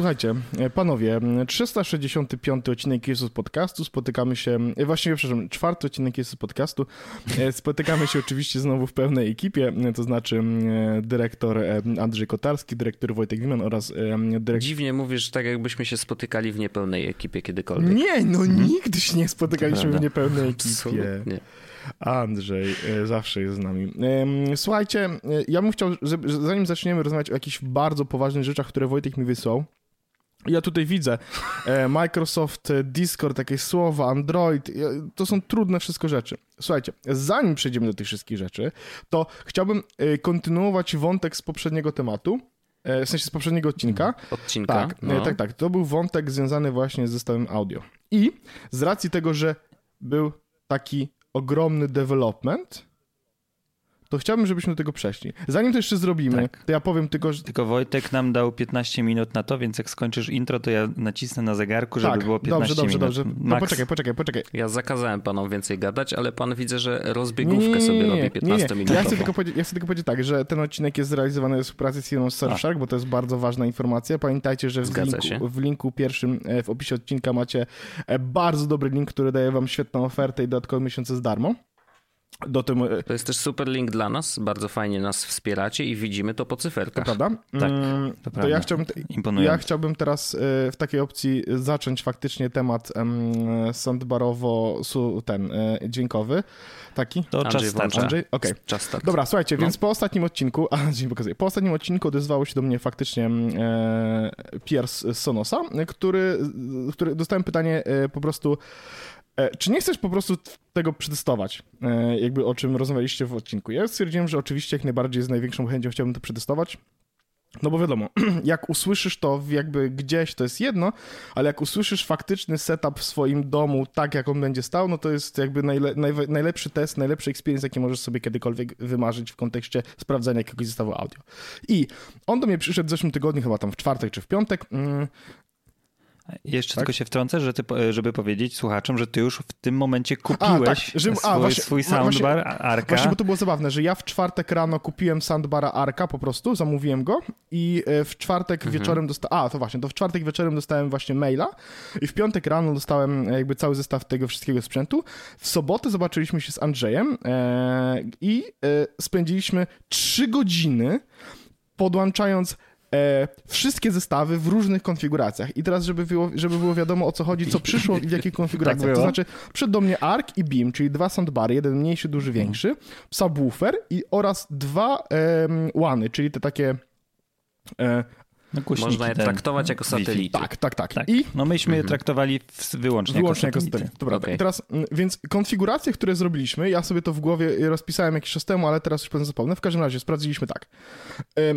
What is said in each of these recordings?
słuchajcie, e, panowie, 365 odcinek Jesus Podcastu, spotykamy się, e, właściwie, przepraszam, czwarty odcinek Jesus Podcastu, e, spotykamy się oczywiście znowu w pełnej ekipie, to znaczy dyrektor Andrzej Kotarski, dyrektor Wojtek Wiman oraz dyrektor... Dziwnie mówisz tak, jakbyśmy się spotykali w niepełnej ekipie kiedykolwiek. Nie, no hmm? nigdy się nie spotykaliśmy w niepełnej ekipie. Absolutnie. Andrzej zawsze jest z nami. Słuchajcie, ja bym chciał, zanim zaczniemy rozmawiać o jakichś bardzo poważnych rzeczach, które Wojtek mi wysłał, ja tutaj widzę e, Microsoft, e, Discord, jakieś słowa, Android, to są trudne wszystko rzeczy. Słuchajcie, zanim przejdziemy do tych wszystkich rzeczy, to chciałbym e, kontynuować wątek z poprzedniego tematu, w sensie z poprzedniego odcinka. Mhm. Odcinka? Tak, no. tak, tak. To był wątek związany właśnie z zestawem audio. I z racji tego, że był taki ogromny development, to chciałbym, żebyśmy do tego przeszli. Zanim to jeszcze zrobimy, tak. to ja powiem tylko, że... Tylko Wojtek nam dał 15 minut na to, więc jak skończysz intro, to ja nacisnę na zegarku, żeby tak, było 15 dobrze, dobrze, minut. Dobrze, dobrze. No poczekaj, poczekaj, poczekaj. Ja zakazałem panom więcej gadać, ale pan widzę, że rozbiegówkę nie, nie, nie, sobie robi 15 minut. Ja chcę, tylko powiedzieć, ja chcę tylko powiedzieć tak, że ten odcinek jest zrealizowany we współpracy z firmą Surfshark, bo to jest bardzo ważna informacja. Pamiętajcie, że w linku, w linku, pierwszym e, w opisie odcinka macie e, bardzo dobry link, który daje wam świetną ofertę i dodatkowe miesiące z darmo. Do tym... E, to jest też super link dla nas. Bardzo fajnie nas wspieracie i widzimy to po cyferkach. To prawda? Tak, mm, to, prawda. ja, chciałbym, ja chciałbym teraz e, w takiej opcji zacząć faktycznie temat soundbarowo ten e, dźwiękowy. Taki? To Andrzej czas starczy. Andrzej? Okay. Czas Dobra, słuchajcie, no. więc po ostatnim odcinku, a dzień pokazuję, po ostatnim odcinku odezwało się do mnie faktycznie e, Pierce z Sonosa, który, który dostałem pytanie e, po prostu czy nie chcesz po prostu tego przetestować, e, jakby o czym rozmawialiście w odcinku? Ja stwierdziłem, że oczywiście jak najbardziej z największą chęcią chciałbym to przetestować. No bo wiadomo, jak usłyszysz to jakby gdzieś, to jest jedno, ale jak usłyszysz faktyczny setup w swoim domu, tak jak on będzie stał, no to jest jakby najle najlepszy test, najlepszy experience, jaki możesz sobie kiedykolwiek wymarzyć w kontekście sprawdzania jakiegoś zestawu audio. I on do mnie przyszedł w zeszłym tygodniu, chyba tam w czwartek czy w piątek, mm, jeszcze tak? tylko się wtrącę, że ty, żeby powiedzieć słuchaczom, że ty już w tym momencie kupiłeś a, tak, że, swój, a, właśnie, swój soundbar właśnie, Arka. Właśnie, bo to było zabawne, że ja w czwartek rano kupiłem soundbara Arka po prostu, zamówiłem go i e, w czwartek mhm. wieczorem dostałem, a to właśnie, to w czwartek wieczorem dostałem właśnie maila i w piątek rano dostałem e, jakby cały zestaw tego wszystkiego sprzętu. W sobotę zobaczyliśmy się z Andrzejem e, i e, spędziliśmy trzy godziny podłączając e, wszystkie zestawy w różnych konfiguracjach. I teraz, żeby było, żeby było wiadomo o co chodzi, co przyszło i w jakich konfiguracjach. tak to znaczy, przed do mnie ARC i BEAM, czyli dwa soundbary, jeden mniejszy, duży, większy, subwoofer i oraz dwa e, łany, czyli te takie e, no, Można je traktować jako satelity. Tak, tak, tak, tak. I no myśmy je mhm. traktowali wyłącznie, wyłącznie jako satelity. Jako Dobra, okay. teraz, mm, więc konfiguracje, które zrobiliśmy, ja sobie to w głowie rozpisałem jakiś czas temu, ale teraz już pewnie zapomnę. W każdym razie sprawdziliśmy tak. E,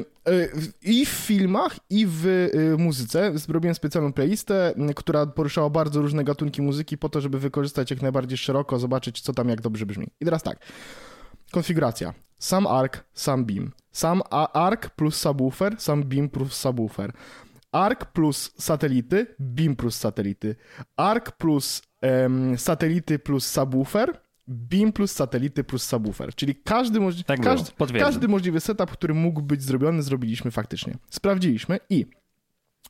I w filmach, i w y, muzyce zrobiłem specjalną playlistę, która poruszała bardzo różne gatunki muzyki po to, żeby wykorzystać jak najbardziej szeroko, zobaczyć co tam jak dobrze brzmi. I teraz tak. Konfiguracja. Sam ARC, sam beam. Sam ARC plus subwoofer, sam beam plus subwoofer. ARC plus satelity, beam plus satelity. ARC plus um, satelity plus subwoofer, beam plus satelity plus subwoofer. Czyli każdy, możli tak każdy, każdy możliwy setup, który mógł być zrobiony, zrobiliśmy faktycznie. Sprawdziliśmy i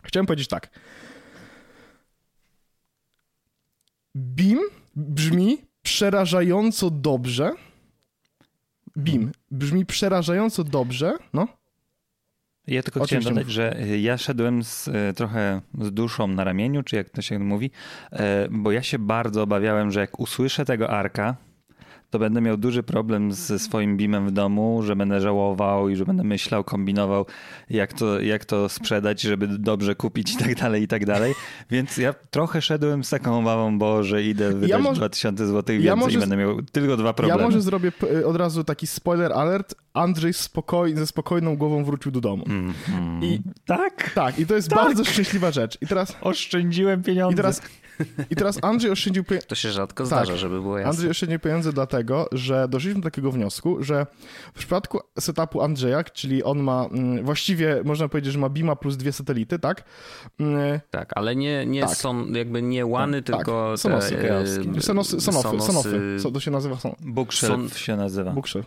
chciałem powiedzieć tak. Beam brzmi przerażająco dobrze BIM brzmi przerażająco dobrze, no. Ja tylko chciałem dodać, że ja szedłem z, e, trochę z duszą na ramieniu, czy jak to się mówi, e, bo ja się bardzo obawiałem, że jak usłyszę tego arka, to będę miał duży problem ze swoim BIMem w domu, że będę żałował i że będę myślał, kombinował, jak to, jak to sprzedać, żeby dobrze kupić i tak dalej, i tak dalej. Więc ja trochę szedłem z taką obawą, bo że idę wydać ja może, 2000 zł więcej ja może, i będę miał tylko dwa problemy. Ja może zrobię od razu taki spoiler alert. Andrzej spokoj, ze spokojną głową wrócił do domu. Mm, mm. I tak? Tak, i to jest tak. bardzo szczęśliwa rzecz. I teraz oszczędziłem pieniądze. I teraz i teraz Andrzej oszczędził pieniądze. To się rzadko zdarza, tak. żeby było jasne. Andrzej oszczędził pieniądze dlatego, że doszliśmy do takiego wniosku, że w przypadku setupu Andrzeja, czyli on ma mm, właściwie można powiedzieć, że ma Bima plus dwie satelity, tak? Mm, tak, ale nie, nie tak. są jakby nie łany, tak, tylko tak. Sonosy, te, e, sonosy, sonofy, sonofy, co to się nazywa? Son... Bookshelf Son... się nazywa. Bookshelf.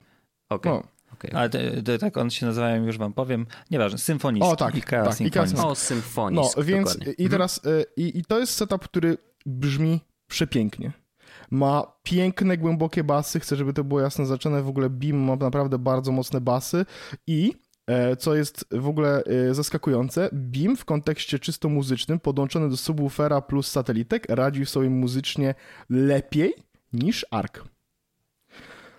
Okay. No. Okay. Ale to, to, tak on się nazywają, już wam powiem, nieważne, symfonistki. O tak, IKEA tak, Symfonist. O, symfonist, No, więc dokładnie. i teraz, mhm. i, i to jest setup, który brzmi przepięknie. Ma piękne, głębokie basy, chcę, żeby to było jasno zaczęte, w ogóle Beam ma naprawdę bardzo mocne basy i e, co jest w ogóle e, zaskakujące, Beam w kontekście czysto muzycznym, podłączony do subwoofera plus satelitek, radził sobie muzycznie lepiej niż ARK.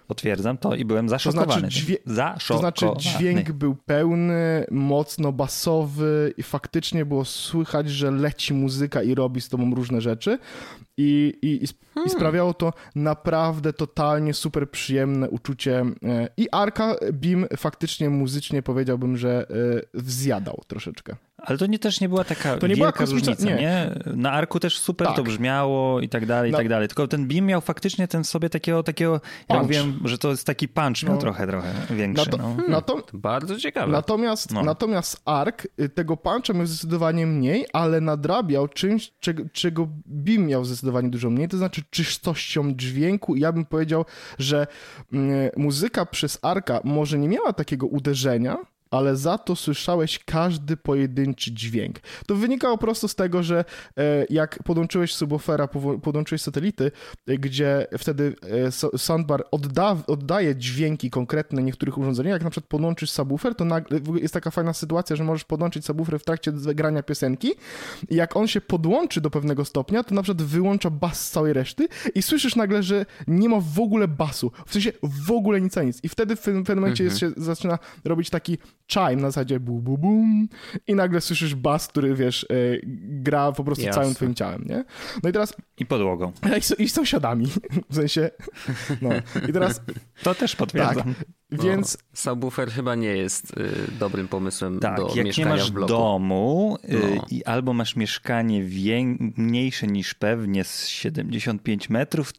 Potwierdzam to i byłem zaszokowany. To znaczy, dźwię... zaszokowany. to znaczy dźwięk był pełny, mocno basowy i faktycznie było słychać, że leci muzyka i robi z tobą różne rzeczy. I, i, i, hmm. i sprawiało to naprawdę totalnie super przyjemne uczucie. E, I Arka Beam faktycznie muzycznie powiedziałbym, że e, zjadał troszeczkę. Ale to nie, też nie była taka to nie wielka była różnica, nie. nie. Na Arku też super tak. to brzmiało i tak dalej, i no. tak dalej. Tylko ten Beam miał faktycznie ten sobie takiego, takiego ja mówiłem, że to jest taki punch no. miał trochę, trochę większy. No to, no. Hmm, to bardzo ciekawe. Natomiast, no. natomiast Ark y, tego puncha miał zdecydowanie mniej, ale nadrabiał czymś, czego, czego Beam miał zdecydowanie dużo mniej, to znaczy czystością dźwięku i ja bym powiedział, że y, muzyka przez Arka może nie miała takiego uderzenia, ale za to słyszałeś każdy pojedynczy dźwięk. To wynikało prosto z tego, że e, jak podłączyłeś subwoofera, podłączyłeś satelity, e, gdzie wtedy e, soundbar odda, oddaje dźwięki konkretne niektórych urządzeń, jak na przykład podłączysz subwoofer, to nagle, jest taka fajna sytuacja, że możesz podłączyć subwoofer w trakcie grania piosenki i jak on się podłączy do pewnego stopnia, to na przykład wyłącza bas z całej reszty i słyszysz nagle, że nie ma w ogóle basu, w sensie w ogóle nic a nic. I wtedy w pewnym momencie mhm. jest, się zaczyna robić taki chime na zasadzie bu, bu, bum i nagle słyszysz bas, który wiesz, e, gra po prostu Jasne. całym twoim ciałem, nie? No i teraz... I podłogą. I, i sąsiadami, w sensie, no. I teraz... To też potwierdzam. Tak, więc... No, subwoofer chyba nie jest y, dobrym pomysłem tak, do jak mieszkania nie masz w bloku. domu y, no. i albo masz mieszkanie mniejsze niż pewnie z 75 metrów,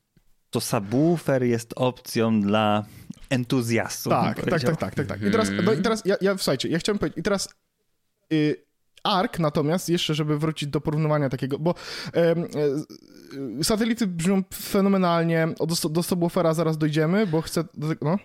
to subwoofer jest opcją dla entuzjastów. Tak, tak, tak, tak, tak, tak. I teraz, no i teraz ja, ja słuchajcie, ja chciałem powiedzieć, i teraz y, ARK natomiast, jeszcze żeby wrócić do porównywania takiego, bo y, satelity brzmią fenomenalnie, do, do subwoofera zaraz dojdziemy, bo chcę, do, no.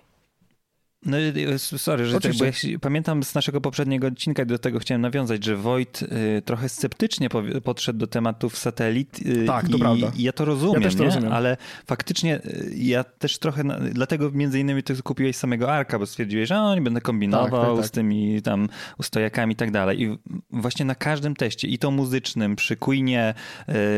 No, sorry, że tak, bo ja pamiętam z naszego poprzedniego odcinka, do tego chciałem nawiązać, że Wojt y, trochę sceptycznie po, podszedł do tematów satelit. Y, tak, to i, prawda. I ja to rozumiem, ja to rozumiem. ale faktycznie y, ja też trochę, dlatego między innymi ty kupiłeś samego Arka, bo stwierdziłeś, że o, nie będę kombinował tak, tak, tak. z tymi tam ustojakami i tak dalej. I właśnie na każdym teście, i to muzycznym, przy Queenie,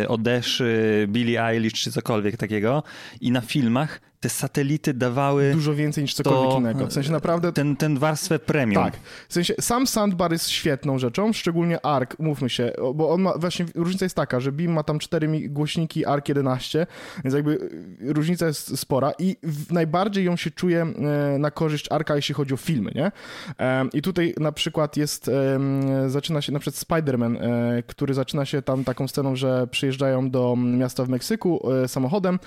y, Odeszy, Billie Eilish czy cokolwiek takiego, i na filmach, te satelity dawały. Dużo więcej niż cokolwiek to, innego. W sensie naprawdę. Ten, ten warstwę premium. Tak. W sensie sam Sandbar jest świetną rzeczą, szczególnie ARK, mówmy się, bo on ma właśnie. Różnica jest taka, że Beam ma tam cztery głośniki ARK 11, więc jakby y, różnica jest spora i najbardziej ją się czuje e, na korzyść ARKa, jeśli chodzi o filmy, nie? I tutaj na przykład jest. Zaczyna się na przykład Spider-Man, e, który zaczyna się tam taką sceną, że przyjeżdżają do miasta w Meksyku e, samochodem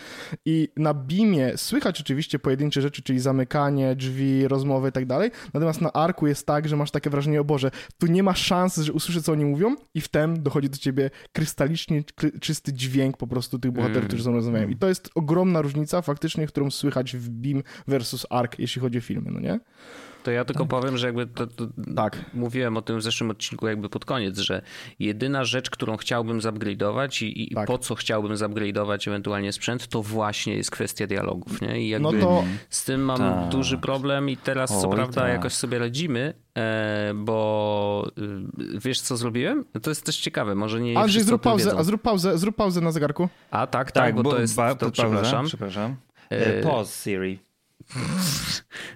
i na Beamie Słychać oczywiście pojedyncze rzeczy, czyli zamykanie drzwi, rozmowy i tak dalej, natomiast na arku jest tak, że masz takie wrażenie, o Boże, tu nie ma szans, że usłyszę, co oni mówią i wtem dochodzi do ciebie krystalicznie czysty dźwięk po prostu tych bohaterów, mm. którzy mną rozmawiają. I to jest ogromna różnica faktycznie, którą słychać w Beam versus Ark, jeśli chodzi o filmy, no nie? To ja tylko tak. powiem, że jakby to, to tak. mówiłem o tym w zeszłym odcinku jakby pod koniec, że jedyna rzecz, którą chciałbym zupgrade'ować i, i tak. po co chciałbym zupgrade'ować ewentualnie sprzęt, to właśnie jest kwestia dialogów, nie? I jakby no to... z tym mam tak. duży problem i teraz Oj, co prawda tak. jakoś sobie radzimy, e, bo y, wiesz co zrobiłem? To jest też ciekawe, może nie Andrzej, zrób pauzę, a zrób pauzę, zrób pauzę na zegarku. A tak, tak, tak bo, bo to jest, ba, to, przepraszam. Przepraszam. E, pause Siri.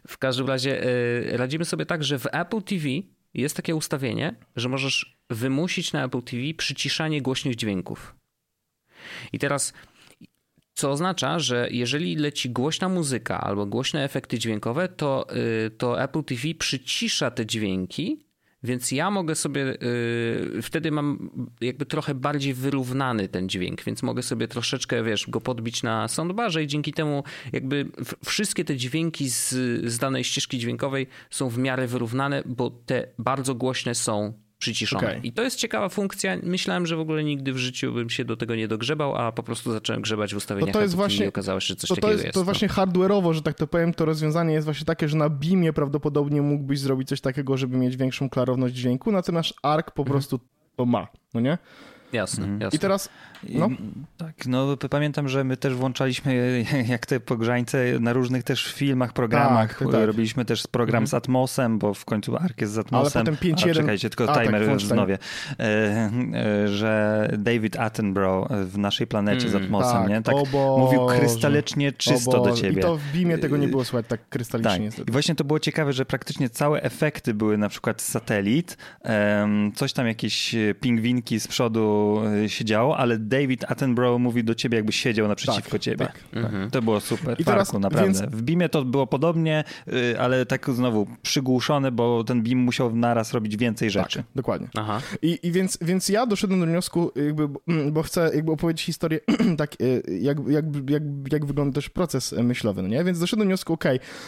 W każdym razie y, radzimy sobie tak, że w Apple TV jest takie ustawienie, że możesz wymusić na Apple TV przyciszanie głośnych dźwięków. I teraz co oznacza, że jeżeli leci głośna muzyka albo głośne efekty dźwiękowe, to, y, to Apple TV przycisza te dźwięki więc ja mogę sobie, yy, wtedy mam jakby trochę bardziej wyrównany ten dźwięk, więc mogę sobie troszeczkę, wiesz, go podbić na soundbarze i dzięki temu jakby wszystkie te dźwięki z, z danej ścieżki dźwiękowej są w miarę wyrównane, bo te bardzo głośne są przyciszone. Okay. I to jest ciekawa funkcja. Myślałem, że w ogóle nigdy w życiu bym się do tego nie dogrzebał, a po prostu zacząłem grzebać w ustawieniach. To, to jest właśnie, i okazało się, że coś to, takiego to jest. jest to no. właśnie hardware'owo, że tak to powiem, to rozwiązanie jest właśnie takie, że na BIMie prawdopodobnie mógłbyś zrobić coś takiego, żeby mieć większą klarowność dźwięku, natomiast ARC po mhm. prostu to ma, no nie? Jasne, mhm. jasne. I teraz, no. tak, no pamiętam, że my też włączaliśmy jak te pogrzańce na różnych też filmach, programach. Tak, tak. Robiliśmy też program mhm. z Atmosem, bo w końcu ARK jest z Atmosem. Ale potem 5 A, czekajcie, tylko A, tak, timer tak, wznowię. E, e, że David Attenborough w naszej planecie z mm. Atmosem, tak. nie? Tak mówił krystalicznie czysto do ciebie. I to w BIMie tego nie było słychać tak krystalicznie. Tak. I właśnie to było ciekawe, że praktycznie całe efekty były na przykład z satelit, coś tam jakieś pingwinki z przodu Się działo, ale David Attenborough mówi do ciebie, jakbyś siedział naprzeciwko tak, ciebie. Tak, mhm. To było super, I teraz, naprawdę. Więc... W Beamie to było podobnie, y, ale tak znowu przygłuszone, bo ten Beam musiał naraz robić więcej tak, rzeczy. Tak, dokładnie. Aha. I, i więc, więc ja doszedłem do wniosku, jakby, bo chcę jakby opowiedzieć historię, tak, y, jak, jak, jak, jak wygląda też proces myślowy, no nie? Więc doszedłem do wniosku, ok,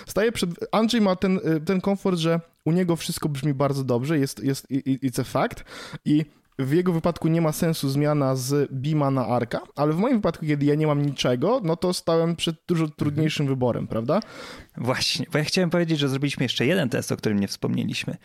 staję przed... Andrzej ma ten, y, ten komfort, że u niego wszystko brzmi bardzo dobrze, jest, jest, it's a fact i w jego wypadku nie ma sensu zmiana z Bima na Arka, ale w moim wypadku, kiedy ja nie mam niczego, no to stałem przed dużo trudniejszym wyborem, prawda? Właśnie, bo ja chciałem powiedzieć, że zrobiliśmy jeszcze jeden test, o którym nie wspomnieliśmy,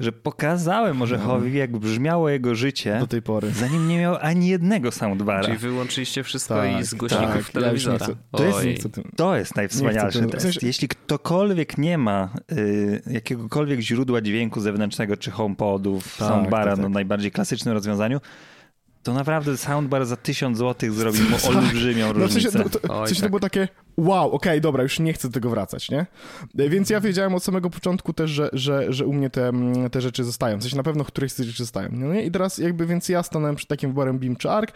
że pokazałem Orzechowi, jak brzmiało jego życie do tej pory, zanim nie miał ani jednego soundbara. Czyli wyłączyliście wszystko tak, i z głośników tak, telewizora. Ja to, jest, to jest najwspanialszy test. W sensie... Jeśli ktokolwiek nie ma y, jakiegokolwiek źródła dźwięku zewnętrznego, czy HomePodów, tak, soundbara, tak, no najbardziej klasycznym rozwiązaniu, to naprawdę soundbar za 1000 zł zrobi mu tak. olbrzymią różnicę. No, w sensie, to, to, w sensie to było takie wow, okej, okay, dobra, już nie chcę do tego wracać, nie? Więc ja wiedziałem od samego początku też, że, że, że u mnie te, te rzeczy zostają. W sensie na pewno któreś z tych rzeczy zostają. No nie? I teraz jakby, więc ja stanąłem przed takim wyborem BIM czy ARC.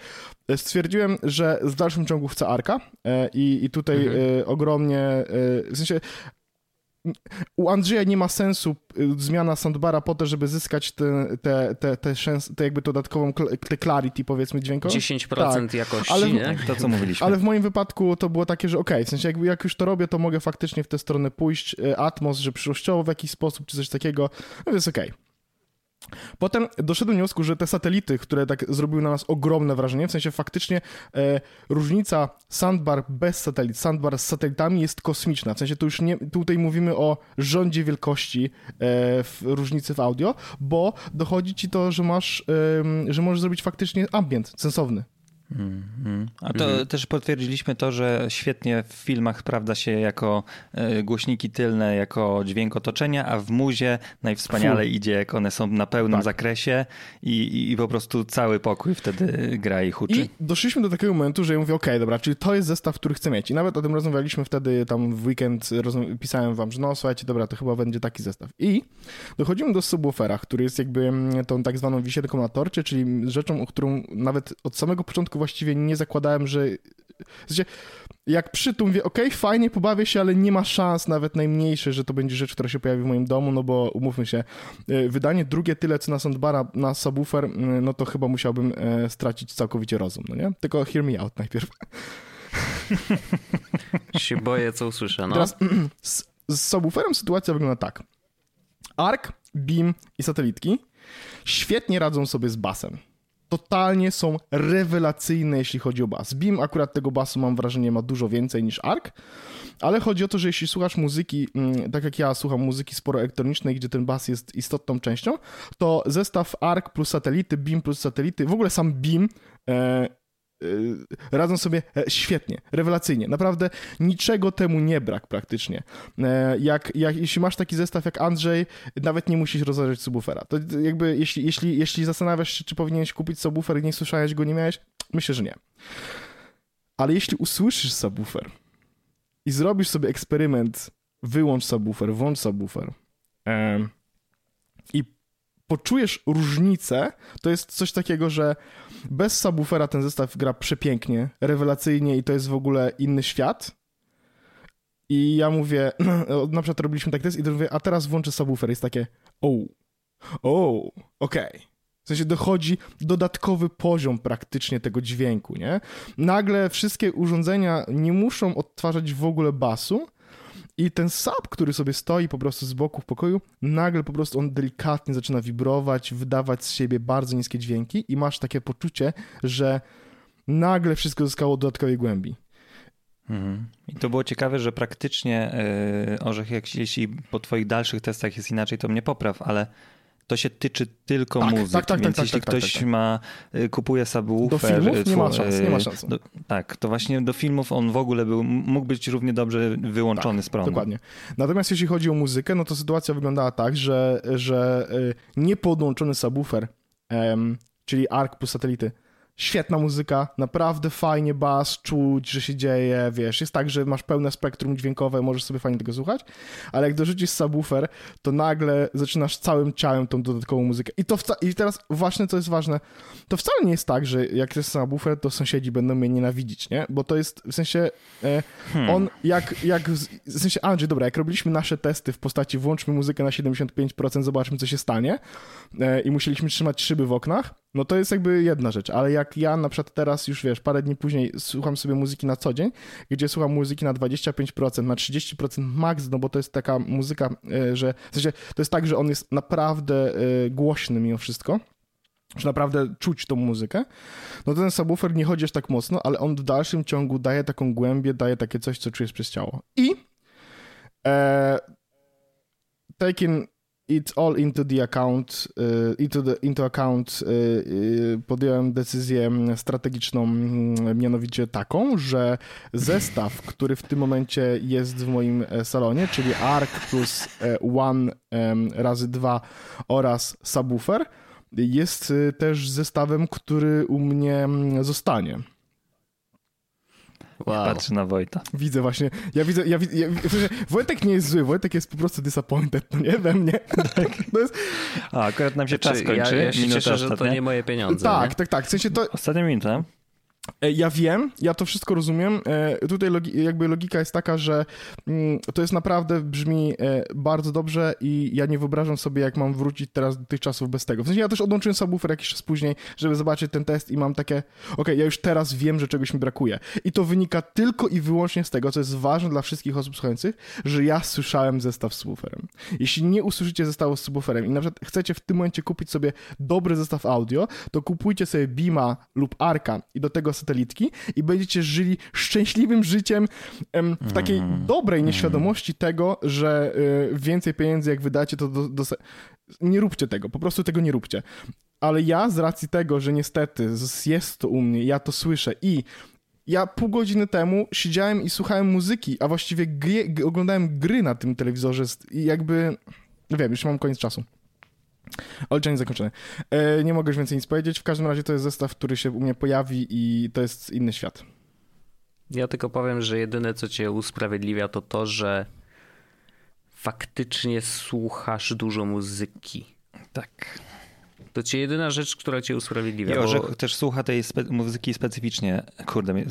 Stwierdziłem, że w dalszym ciągu chcę ARCA e, i, i tutaj mhm. E, ogromnie, e, w sensie u Andrzeja nie ma sensu y, zmiana soundbara po to, żeby zyskać te, te, te, te, te jakby dodatkową te clarity powiedzmy dźwiękową. 10% tak. jakości, ale w, nie? To, co mówiliśmy. Ale w moim wypadku to było takie, że okej, okay, w sensie jakby jak już to robię, to mogę faktycznie w tę stronę pójść, y, Atmos, że przyszłościowo w jakiś sposób, czy coś takiego, no więc okej. Okay. Potem doszedłem do wniosku, że te satelity, które tak zrobiły na nas ogromne wrażenie, w sensie faktycznie e, różnica sandbar bez satelit, sandbar z satelitami jest kosmiczna. W sensie tu już nie, tutaj mówimy o rządzie wielkości e, w różnicy w audio, bo dochodzi ci to, że masz, e, że możesz zrobić faktycznie ambient sensowny. Mm-hmm. A to mm-hmm. też potwierdziliśmy to, że świetnie w filmach sprawdza się jako e, głośniki tylne, jako dźwięk otoczenia, a w muzie najwspaniale Fuh. idzie, jak one są na pełnym tak. zakresie i, i, po prostu cały pokój wtedy gra i huczy. I doszliśmy do takiego momentu, że ja mówię, okej, okay, dobra, czyli to jest zestaw, który chcę mieć. I nawet o tym rozmawialiśmy wtedy tam w weekend, pisałem wam, że no słuchajcie, dobra, to chyba będzie taki zestaw. I dochodzimy do subwoofera, który jest jakby mm, tą tak zwaną wisienką na torcie, czyli rzeczą, o którą nawet od samego początku właściwie nie zakładałem, że. Sensie, jak przy tym mówię, okej, okay, fajnie, pobawię się, ale nie ma szans nawet najmniejszej, że to będzie rzecz, która się pojawi w moim domu, no bo umówmy się, e, wydanie drugie tyle co na soundbara, na subwoofer, no to chyba musiałbym e, stracić całkowicie rozum, no nie? Tylko hear me out najpierw. się boję, co usłyszę, no. Teraz z, z subwooferem sytuacja wygląda tak. ARC, BIM i satelitki świetnie radzą sobie z basem totalnie są rewelacyjne, jeśli chodzi o bas. Beam akurat tego basu mam wrażenie ma dużo więcej niż Arc, ale chodzi o to, że jeśli słuchasz muzyki, mm, tak jak ja słucham muzyki sporo elektronicznej, gdzie ten bas jest istotną częścią, to zestaw Arc plus satelity, Beam plus satelity, w ogóle sam Beam e, radzą sobie e, świetnie, rewelacyjnie. Naprawdę niczego temu nie brak praktycznie. E, jak, jak, jeśli masz taki zestaw jak Andrzej, nawet nie musisz rozważać subwoofera. To jakby jeśli, jeśli, jeśli zastanawiasz się, czy powinieneś kupić subwoofer i nie słyszałeś go, nie miałeś, myślę, że nie. Ale jeśli usłyszysz subwoofer i zrobisz sobie eksperyment, wyłącz subwoofer, włącz subwoofer i poczujesz różnicę, to jest coś takiego, że bez subwoofera ten zestaw gra przepięknie, rewelacyjnie i to jest w ogóle inny świat. I ja mówię, na przykład robiliśmy tak test i mówię, a teraz włączę subwoofer. Jest takie, o, o, okej. Okay. W sensie dochodzi dodatkowy poziom praktycznie tego dźwięku, nie? Nagle wszystkie urządzenia nie muszą odtwarzać w ogóle basu, I ten sub, który sobie stoi po prostu z boku w pokoju, nagle po prostu on delikatnie zaczyna wibrować, wydawać z siebie bardzo niskie dźwięki i masz takie poczucie, że nagle wszystko zyskało dodatkowej głębi. Mhm. I to było ciekawe, że praktycznie yy, Orzech, jak, jeśli po twoich dalszych testach jest inaczej, to mnie popraw, ale to się tyczy tylko tak, muzyki, tak, tak, więc tak, jeśli tak, tak, ktoś tak, tak. ma, y, kupuje subwoofer... Do filmów y, nie ma szans, nie ma y, szans. Do, tak, to właśnie do filmów on w ogóle był, mógł być równie dobrze wyłączony Tak, z prądu. Dokładnie. Natomiast jeśli chodzi o muzykę, no to sytuacja wyglądała tak, że, że niepodłączony subwoofer, czyli ARC plus satelity, świetna muzyka, naprawdę fajnie bas, czuć, że się dzieje, wiesz, jest tak, że masz pełne spektrum dźwiękowe, możesz sobie fajnie tego słuchać, ale jak dorzucisz subwoofer, to nagle zaczynasz całym ciałem tą dodatkową muzykę. I to i teraz właśnie co jest ważne, to wcale nie jest tak, że jak jest subwoofer, to sąsiedzi będą mnie nienawidzić, nie? Bo to jest w sensie e, on jak, jak w w sensie Andrzej, dobra, jak robiliśmy nasze testy w postaci włączmy muzykę na 75%, zobaczmy co się stanie e, i musieliśmy trzymać szyby w oknach, no to jest jakby jedna rzecz, ale jak ja na przykład teraz już wiesz, parę dni później słucham sobie muzyki na co dzień, gdzie słucham muzyki na 25%, na 30% max, no bo to jest taka muzyka, e, że w sensie to jest tak, że on jest naprawdę e, głośny mimo wszystko, że naprawdę czuć tą muzykę, no ten subwoofer nie chodzi aż tak mocno, ale on w dalszym ciągu daje taką głębię, daje takie coś, co czujesz przez ciało. I e, it all into the account, e, into, the, into account e, e, podjąłem decyzję strategiczną, mm, mianowicie taką, że zestaw, który w tym momencie jest w moim e, salonie, czyli ARC plus e, One razy dwa oraz subwoofer, jest y, też zestawem, który u mnie mm, zostanie. Wow. Patrzy na Wojta. Widzę właśnie, ja widzę, ja widzę, ja, Wojtek nie jest zły, Wojtek jest po prostu disappointed, no nie, we mnie. Tak, to jest, A, akurat nam się czas Znaczy, kończy. ja, ja się cieszę, że to nie moje pieniądze. tak, nie? tak, tak, w sensie to, Ostatnia minuta. E, Ja wiem, ja to wszystko rozumiem. E, Tutaj logi jakby logika jest taka, że mm, to jest naprawdę brzmi e, bardzo dobrze i ja nie wyobrażam sobie, jak mam wrócić teraz do tych czasów bez tego. W sensie ja też odłączyłem subwoofer jakiś czas później, żeby zobaczyć ten test i mam takie, okej, ja już teraz wiem, że czegoś mi brakuje. I to wynika tylko i wyłącznie z tego, co jest ważne dla wszystkich osób słuchających, że ja słyszałem zestaw z subwooferem. Jeśli nie usłyszycie zestawu z subwooferem i na przykład chcecie w tym momencie kupić sobie dobry zestaw audio, to kupujcie sobie Bima lub Arka i do tego satelitki i będziecie żyli szczęśliwym życiem em, w takiej Mm. dobrej nieświadomości tego, że y, więcej pieniędzy jak wydacie, to do, do, nie róbcie tego, po prostu tego nie róbcie. Ale ja z racji tego, że niestety jest to u mnie, ja to słyszę i ja pół godziny temu siedziałem i słuchałem muzyki, a właściwie gry, oglądałem gry na tym telewizorze i jakby, no wiem, już mam koniec czasu. Olczenie zakończone. E, nie mogę już więcej nic powiedzieć. W każdym razie to jest zestaw, który się u mnie pojawi i to jest inny świat. Ja tylko powiem, że jedyne co cię usprawiedliwia to to, że faktycznie słuchasz dużo muzyki. Tak. To cię jedyna rzecz, która cię usprawiedliwia. I bo- Orzech też słucha tej spe- muzyki specyficznie. Kurde,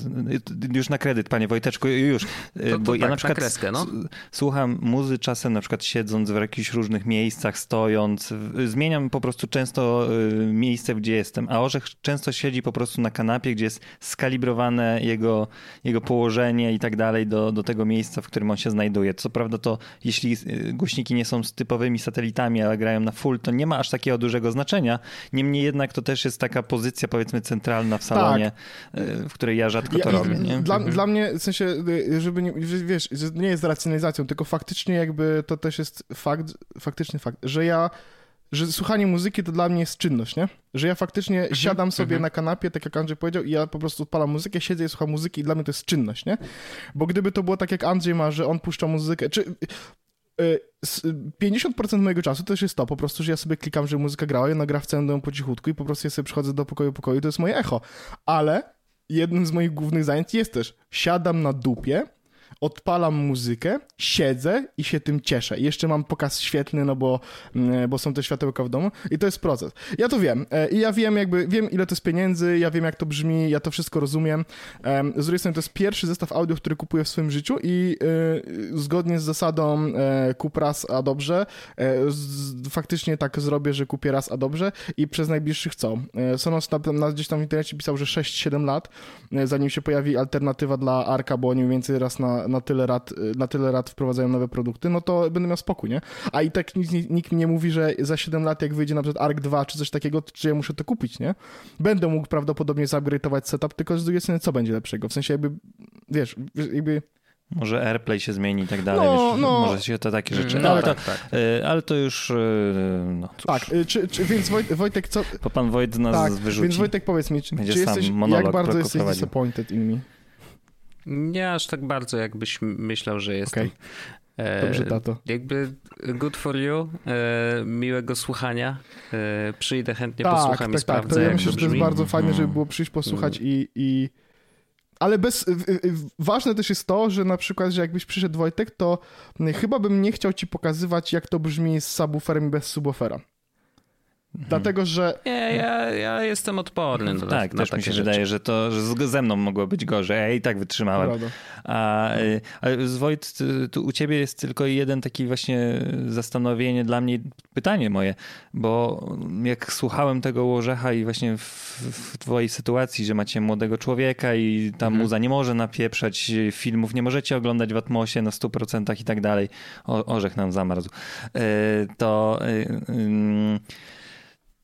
już na kredyt, panie Wojteczku, już. to Bo ja tak, na na przykład kreskę, no. słucham muzy czasem na przykład siedząc w jakichś różnych miejscach, stojąc. Zmieniam po prostu często y, miejsce, gdzie jestem. A Orzech często siedzi po prostu na kanapie, gdzie jest skalibrowane jego, jego położenie i tak dalej do, do tego miejsca, w którym on się znajduje. Co prawda to jeśli y, głośniki nie są z typowymi satelitami, ale grają na full, to nie ma aż takiego dużego znaczenia. Niemniej jednak to też jest taka pozycja powiedzmy centralna w salonie, y, w której ja rzadko to Ja- robię. Nie? Dla, Mhm. dla mnie, w sensie, y, żeby nie, wiesz, nie jest racjonalizacją, tylko faktycznie jakby to też jest fakt, faktyczny fakt, że ja, że słuchanie muzyki to dla mnie jest czynność, nie? Że ja faktycznie siadam sobie na kanapie, tak jak Andrzej powiedział, i ja po prostu odpalam muzykę, siedzę i słucham muzyki i dla mnie to jest czynność, nie? Bo gdyby to było tak jak Andrzej ma, że on puszcza muzykę, czy... y, s- 50% mojego czasu też jest to po prostu, że ja sobie klikam, że muzyka grała, i ona gra w całym po cichutku i po prostu ja sobie przychodzę do pokoju, pokoju to jest moje echo. Ale jednym z moich głównych zajęć jest też siadam na dupie, odpalam muzykę, siedzę i się tym cieszę. I jeszcze mam pokaz świetlny, no bo, mm, bo są te światełka w domu i to jest proces. Ja to wiem e, i ja wiem jakby, wiem ile to jest pieniędzy, ja wiem jak to brzmi, ja to wszystko rozumiem. Em, Z drugiej strony to jest pierwszy zestaw audio, który kupuję w swoim życiu i e, zgodnie z zasadą e, kup raz, a dobrze, e, faktycznie tak zrobię, że kupię raz, a dobrze i przez najbliższych co? Sonos na, na, gdzieś tam w internecie pisał, że 6-7 lat, zanim się pojawi alternatywa dla Arka, bo oni mniej więcej raz na, na, tyle lat, na tyle lat wprowadzają nowe produkty, no to będę miał spokój, nie? A i tak nikt, nikt mi nie mówi, że za 7 lat jak wyjdzie na przykład ARK 2 czy coś takiego, czy ja muszę to kupić, nie? Będę mógł prawdopodobnie zupgrade'ować setup, tylko z drugiej strony co będzie lepszego? W sensie jakby, wiesz, jakby może AirPlay się zmieni i tak dalej. No, wiesz, no. Może się to takie rzeczy. No, ale, tak, to, tak. Y, ale to już. Y, no, tak, y, czy, czy, więc Wojt, Wojtek, co. Bo pan Wojt nas tak, wyrzuci. Więc Wojtek, powiedz mi, czy, czy jesteś, jak bardzo jesteś disappointed in me? Nie aż tak bardzo, jakbyś myślał, że jestem. Okay. E, Dobrze, tato. Jakby good for you, e, miłego słuchania. E, przyjdę chętnie, tak, posłucham tak, i sprawdzę. Tak, to ja myślę, że to jest bardzo fajne, żeby było przyjść, posłuchać mm. i, i ale bez, ważne też jest to, że na przykład, że jakbyś przyszedł Wojtek, to chyba bym nie chciał ci pokazywać, jak to brzmi z subwooferem bez subwoofera. Mhm. Dlatego, że. Nie, ja, ja jestem odporny. No, tak, na też mi się rzeczy. wydaje, że to że ze mną mogło być gorzej. Ja i tak wytrzymałem. Prawda. A, y, a z Wojt, tu u ciebie jest tylko jeden taki właśnie zastanowienie dla mnie, pytanie moje, bo jak słuchałem tego Łorzecha i właśnie w, w twojej sytuacji, że macie młodego człowieka i ta mhm. muza nie może napieprzać filmów, nie możecie oglądać w Atmosie na 100% i tak dalej. O, orzech nam zamarzł. Y, to... Yy,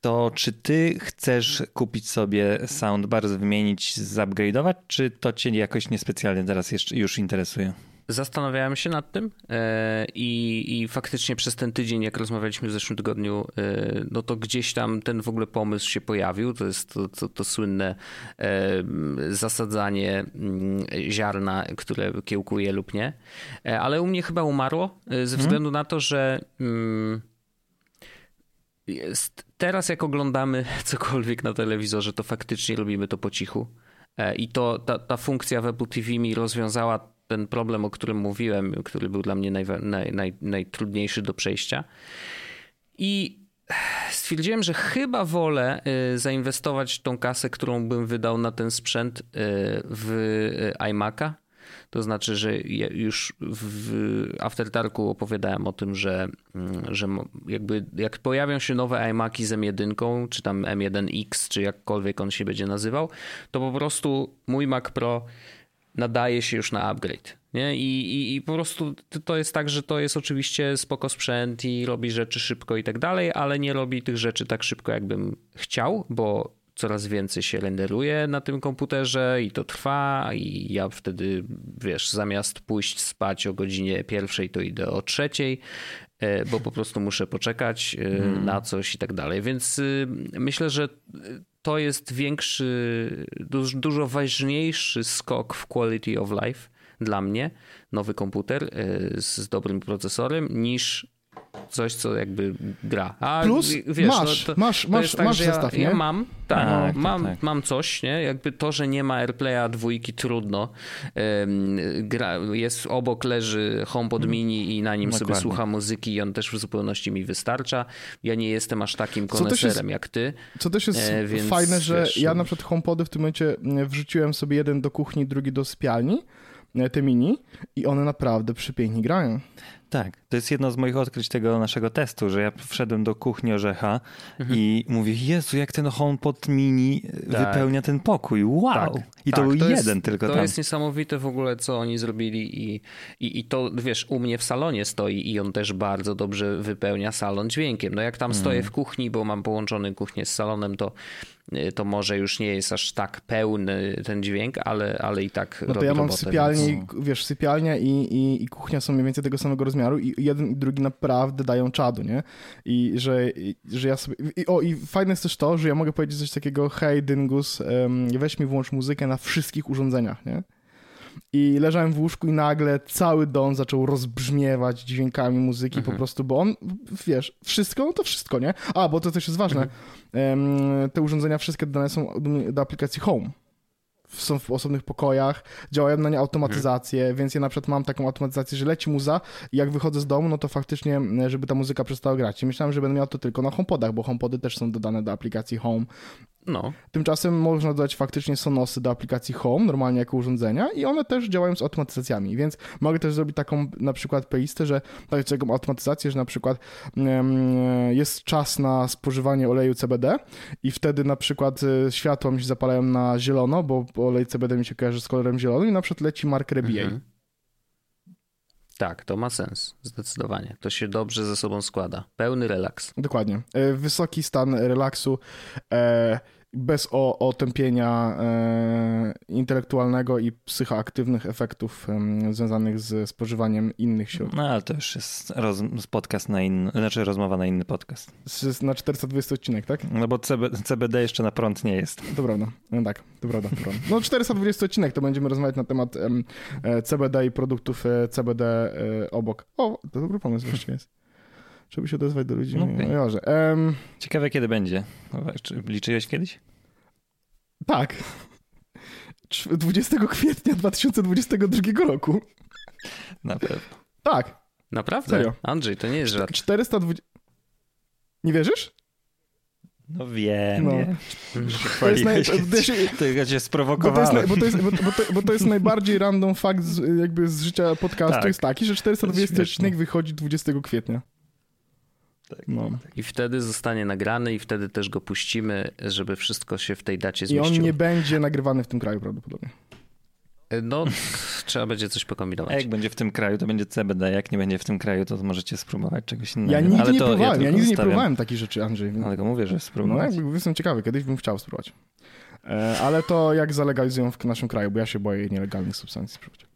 to czy ty chcesz kupić sobie soundbar, wymienić, zupgrade'ować, czy to cię jakoś niespecjalnie teraz jeszcze już interesuje? Zastanawiałem się nad tym e, i, i faktycznie przez ten tydzień, jak rozmawialiśmy w zeszłym tygodniu, e, no to gdzieś tam ten w ogóle pomysł się pojawił. To jest to, to, to słynne e, zasadzanie mm, ziarna, które kiełkuje lub nie. Ale u mnie chyba umarło ze mhm. względu hmm. na to, że mm, jest, teraz jak oglądamy cokolwiek na telewizorze, to faktycznie robimy to po cichu. E, I to ta, ta funkcja w Apple TV mi rozwiązała ten problem, o którym mówiłem, który był dla mnie naj, naj, naj, najtrudniejszy do przejścia. I stwierdziłem, że chyba wolę e, zainwestować tą kasę, którą bym wydał na ten sprzęt e, w iMac'a to znaczy, że już w After Darku opowiadałem o tym, że, mm, że jakby jak pojawią się nowe iMaki z M1, czy tam M1X, czy jakkolwiek on się będzie nazywał, to po prostu mój Mac Pro nadaje się już na upgrade. Nie? I, i, I po prostu to jest tak, że to jest oczywiście spoko sprzęt i robi rzeczy szybko i tak dalej, ale nie robi tych rzeczy tak szybko, jakbym chciał, bo coraz więcej się renderuje na tym komputerze i to trwa i ja wtedy, wiesz, zamiast pójść spać o godzinie pierwszej, to idę o trzeciej, e, bo po prostu muszę poczekać mm. na coś i tak dalej. Więc y, myślę, że to jest większy, dużo ważniejszy skok w quality of life dla mnie, nowy komputer z dobrym procesorem, niż coś, co jakby gra. A Plus wiesz, masz, no to, masz, to masz, tak, masz zestaw, ja, nie? Ja mam, tak, tak, mam, tak, mam coś, nie? Jakby to, że nie ma AirPlaya dwójki trudno. gra, jest obok leży HomePod mm. Mini i na nim Dokładnie. sobie słucha muzyki i on też w zupełności mi wystarcza. Ja nie jestem aż takim koneserem jak ty. Co też jest e, więc, fajne, że wiesz, ja na przykład HomePody w tym momencie wrzuciłem sobie jeden do kuchni, drugi do sypialni te mini i one naprawdę przepięknie grają. Tak, to jest jedno z moich odkryć tego naszego testu, że ja wszedłem do kuchni Orzecha mhm. i mówię, Jezu, jak ten HomePod mini tak. wypełnia ten pokój, wow! Tak, I to tak, był to jeden jest, tylko to tam. To jest niesamowite w ogóle, co oni zrobili i, i, i to, wiesz, u mnie w salonie stoi i on też bardzo dobrze wypełnia salon dźwiękiem. No jak tam mhm. stoję w kuchni, bo mam połączony kuchnię z salonem, to Y, to może już nie jest aż tak pełny ten dźwięk, ale, ale i tak No to ja mam w sypialni, więc... wiesz, sypialnia i, i, i, kuchnia są mniej więcej tego samego rozmiaru i jeden i drugi naprawdę dają czadu, nie? I że, i, że ja sobie... I, o, i fajne jest też to, że ja mogę powiedzieć coś takiego, hej Dyngus, um, weź mi włącz muzykę na wszystkich urządzeniach, nie? I leżałem w łóżku i nagle cały dom zaczął rozbrzmiewać dźwiękami muzyki mhm. po prostu, bo on, wiesz, wszystko, no to wszystko, nie? A, bo to też jest ważne. Mhm. Te urządzenia wszystkie dodane są do aplikacji Home są w osobnych pokojach, działają na nie automatyzacje, mhm. więc ja na przykład mam taką automatyzację, że leci muza i jak wychodzę z domu, no to faktycznie, żeby ta muzyka przestała grać. I myślałem, że będę miał to tylko na HomePodach, bo HomePody też są dodane do aplikacji Home. No. Tymczasem można dodać faktycznie Sonosy do aplikacji Home, normalnie jako urządzenia i one też działają z automatyzacjami, więc mogę też zrobić taką na przykład playlistę, że taką automatyzację, że na przykład jest czas na spożywanie oleju CBD i wtedy na przykład e, światła mi się zapalają na zielono, bo olej CBD mi się kojarzy z kolorem zielonym i na przykład leci Mark Rebier. Mhm. Tak, to ma sens, zdecydowanie. To się dobrze ze sobą składa. Pełny relaks. Dokładnie. E, wysoki stan relaksu. E, bez otępienia e, intelektualnego i psychoaktywnych efektów e, związanych z spożywaniem innych środków. No ale to już jest roz, podcast na inny, znaczy rozmowa na inny podcast. Z, na 420 odcinek, tak? No bo CB, CBD jeszcze na prąd nie jest. To prawda, no tak, to prawda, to prawda. No 420 odcinek to będziemy rozmawiać na temat e, CBD i produktów e, CBD e, obok. O, to dobry pomysł właściwie jest żeby się odezwać do ludzi. No okay. Um, Ciekawe, kiedy będzie. Czy liczyłeś kiedyś? Tak. 20 kwietnia 2022 roku. Na pewno. Tak. Naprawdę? Serio. Andrzej, to nie jest żart. 420... Nie wierzysz? No wiem, no. Nie. To jest naj... to się... To cię sprowokowałem. Bo to, jest, bo, to jest, bo, to, bo to jest najbardziej random fakt z, jakby z życia podcastu tak. jest taki, że 420 odcinek wychodzi 20 kwietnia. Tak, no. I wtedy zostanie nagrany i wtedy też go puścimy, żeby wszystko się w tej dacie zmieściło. I on nie będzie nagrywany w tym kraju prawdopodobnie. No, trzeba będzie coś pokombinować. A jak będzie w tym kraju, to będzie CBD. Jak nie będzie w tym kraju, to możecie spróbować czegoś innego. Ja nigdy Ale nie próbowałem, ja, ja nigdy nie próbowałem takich rzeczy, Andrzej. Ale go mówię, że spróbować. No, jestem ciekawy, kiedyś bym chciał spróbować. E, ale to jak zalegalizują w naszym kraju, bo ja się boję nielegalnych substancji spróbować.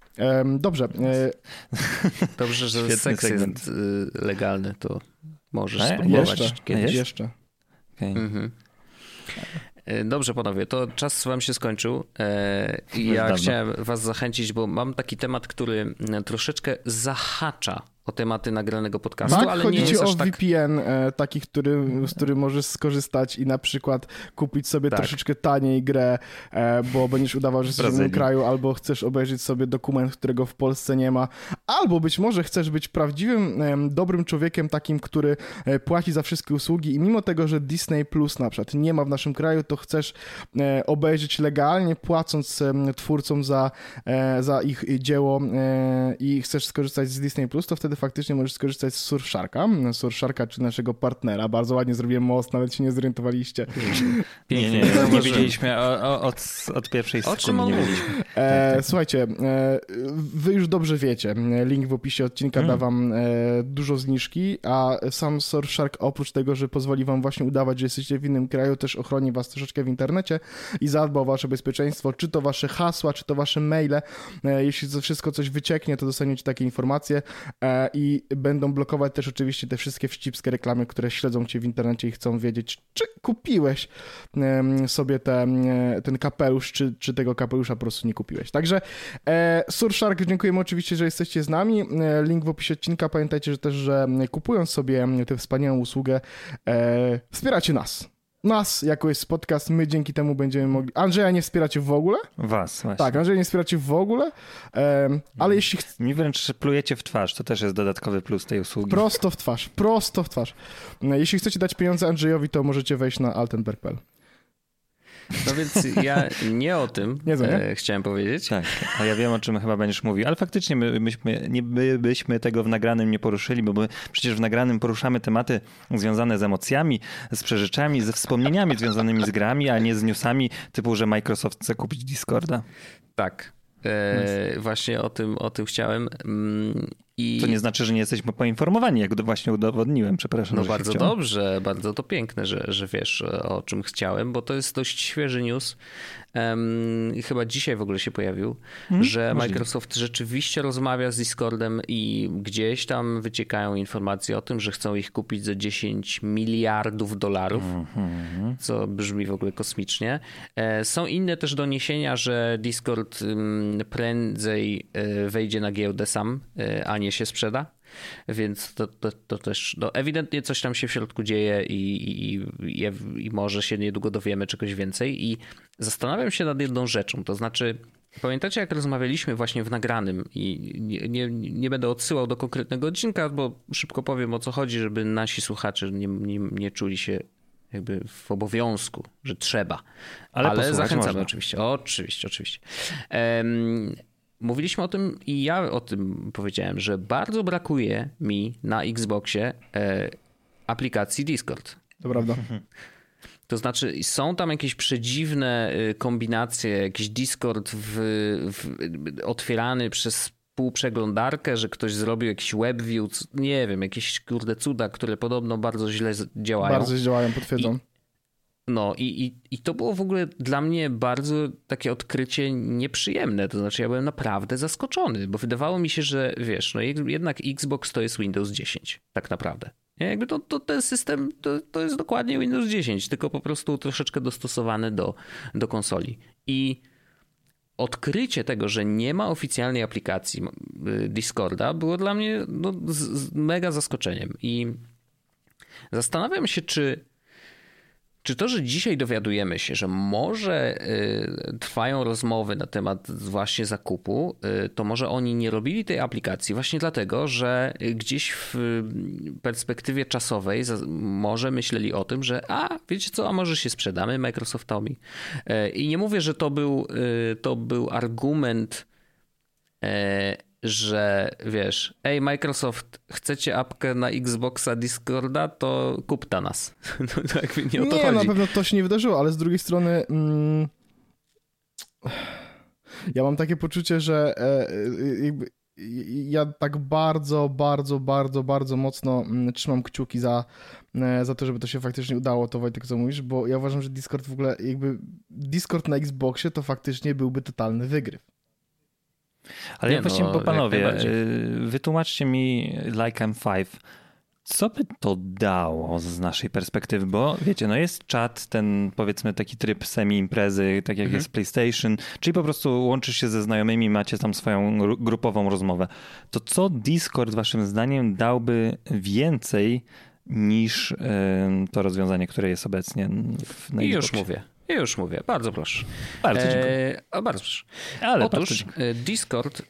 Dobrze. E, Dobrze, że seks jest y, legalny, to Możesz e? spróbować jeszcze, kiedyś. Jeszcze. Okay. Mhm. E, dobrze, panowie, to czas wam się skończył. E, ja chciałem was zachęcić, bo mam taki temat, który troszeczkę zahacza o tematy nagranego podcastu, tak, ale chodzi nie jest o tak... VPN e, taki, który, z którym możesz skorzystać i na przykład kupić sobie tak. troszeczkę taniej grę, e, bo będziesz udawał, że jesteś w innym kraju, albo chcesz obejrzeć sobie dokument, którego w Polsce nie ma, albo być może chcesz być prawdziwym, e, dobrym człowiekiem, takim, który e, płaci za wszystkie usługi i mimo tego, że Disney Plus na przykład nie ma w naszym kraju, to chcesz e, obejrzeć legalnie, płacąc twórcom za, e, za ich dzieło i chcesz skorzystać z Disney Plus, to wtedy faktycznie możesz skorzystać z Surfsharka. Surfsharka, czy naszego partnera. Bardzo ładnie zrobiłem most, nawet się nie zorientowaliście. Nie, nie, nie, nie wiedzieliśmy od, od pierwszej sekundy. O czym nie wiedzieliśmy. E, tak, Słuchajcie, e, wy już dobrze wiecie. Link w opisie odcinka hmm. da wam e, dużo zniżki, a sam Surfshark oprócz tego, że pozwoli wam właśnie udawać, że jesteście w innym kraju, też ochroni was troszeczkę w internecie i zadba o wasze bezpieczeństwo, czy to wasze hasła, czy to wasze maile. E, jeśli to wszystko coś wycieknie, to dostaniecie takie informacje. E, i będą blokować też oczywiście te wszystkie wścibskie reklamy, które śledzą cię w internecie i chcą wiedzieć, czy kupiłeś sobie te, ten kapelusz, czy, czy tego kapelusza po prostu nie kupiłeś. Także e, Surfshark, dziękujemy oczywiście, że jesteście z nami. E, link w opisie odcinka. Pamiętajcie że też, że kupując sobie tę wspaniałą usługę, e, wspieracie nas nas jako jest podcast, my dzięki temu będziemy mogli... Andrzeja nie wspieracie w ogóle? Was, właśnie. Tak, Andrzeja nie wspieracie w ogóle, um, ale jeśli... Ch... Mi wręcz plujecie w twarz, to też jest dodatkowy plus tej usługi. Prosto w twarz, prosto w twarz. Jeśli chcecie dać pieniądze Andrzejowi, to możecie wejść na altenberg.pl. No więc ja nie o tym nie e, chciałem powiedzieć. Tak, a ja wiem o czym chyba będziesz mówił, ale faktycznie my, myśmy, nie byśmy tego w nagranym nie poruszyli, bo my przecież w nagranym poruszamy tematy związane z emocjami, z przeżyczami, ze wspomnieniami związanymi z grami, a nie z newsami typu, że Microsoft chce kupić Discorda. Tak. E, właśnie o tym, o tym chciałem. I... To nie znaczy, że nie jesteśmy poinformowani, jak właśnie udowodniłem, przepraszam. No bardzo dobrze, bardzo to piękne, że, że wiesz o czym chciałem, bo to jest dość świeży news um, chyba dzisiaj w ogóle się pojawił, hmm? że Microsoft rzeczywiście rozmawia z Discordem i gdzieś tam wyciekają informacje o tym, że chcą ich kupić za 10 miliardów dolarów, hmm. co brzmi w ogóle kosmicznie. E, są inne też doniesienia, że Discord prędzej e, wejdzie na giełdę sam, e, a nie się sprzeda. Więc to, to, to też no, ewidentnie coś tam się w środku dzieje i, i, i, i może się niedługo dowiemy czegoś więcej. I zastanawiam się nad jedną rzeczą, to znaczy. Pamiętacie, jak rozmawialiśmy właśnie w nagranym i nie, nie, nie, będę odsyłał do konkretnego odcinka, bo szybko powiem o co chodzi, żeby nasi słuchacze nie, nie, nie czuli się jakby w obowiązku, że trzeba. Ale, Ale zachęcamy można. oczywiście. Oczywiście, oczywiście. Um, mówiliśmy o tym i ja o tym powiedziałem, że bardzo brakuje mi na Xboxie e, aplikacji Discord. To prawda. To znaczy, są tam jakieś przedziwne e, kombinacje, jakiś Discord w, w, otwierany przez półprzeglądarkę, że ktoś zrobił jakiś webview, nie wiem, jakieś kurde cuda, które podobno bardzo źle działają. Bardzo źle działają, potwierdzam. No i, i, i to było w ogóle dla mnie bardzo takie odkrycie nieprzyjemne. To znaczy, ja byłem naprawdę zaskoczony, bo wydawało mi się, że wiesz, no jednak Xbox to jest Windows 10, tak naprawdę. Nie? Jakby to, to ten system to, to jest dokładnie Windows 10, tylko po prostu troszeczkę dostosowany do, do konsoli. I odkrycie tego, że nie ma oficjalnej aplikacji y, Discorda, było dla mnie no, z, z mega zaskoczeniem. I zastanawiam się, czy czy to, że dzisiaj dowiadujemy się, że może y, trwają rozmowy na temat właśnie zakupu, y, to może oni nie robili tej aplikacji właśnie dlatego, że gdzieś w perspektywie czasowej może myśleli o tym, że a wiecie co, a może się sprzedamy Microsoftowi. Y, I nie mówię, że to był, to był argument że wiesz, ej Microsoft, chcecie apkę na Xboxa Discorda, to kupta nas. No, jakby nie o to nie, chodzi. na pewno to się nie wydarzyło, ale z drugiej strony mm, ja mam takie poczucie, że e, e jakby ja tak bardzo, bardzo, bardzo, bardzo mocno mm, trzymam kciuki za, e, za to, żeby to się faktycznie udało, to Wojtek, co mówisz, bo ja uważam, że Discord w ogóle jakby Discord na Xboxie to faktycznie byłby totalny wygryw. Ale nie, właśnie, no, bo panowie, y, wytłumaczcie mi Like I'm 5. Co by to dało z naszej perspektywy? Bo wiecie, no jest czat, ten powiedzmy taki tryb semi-imprezy, tak jak mhm. jest PlayStation, czyli po prostu łączysz się ze znajomymi, macie tam swoją grupową rozmowę. To co Discord waszym zdaniem dałby więcej niż to rozwiązanie, które jest obecnie w I już mówię. Już mówię, bardzo proszę. Bardzo dziękuję. E, bardzo proszę. Ale Otóż e, Discord,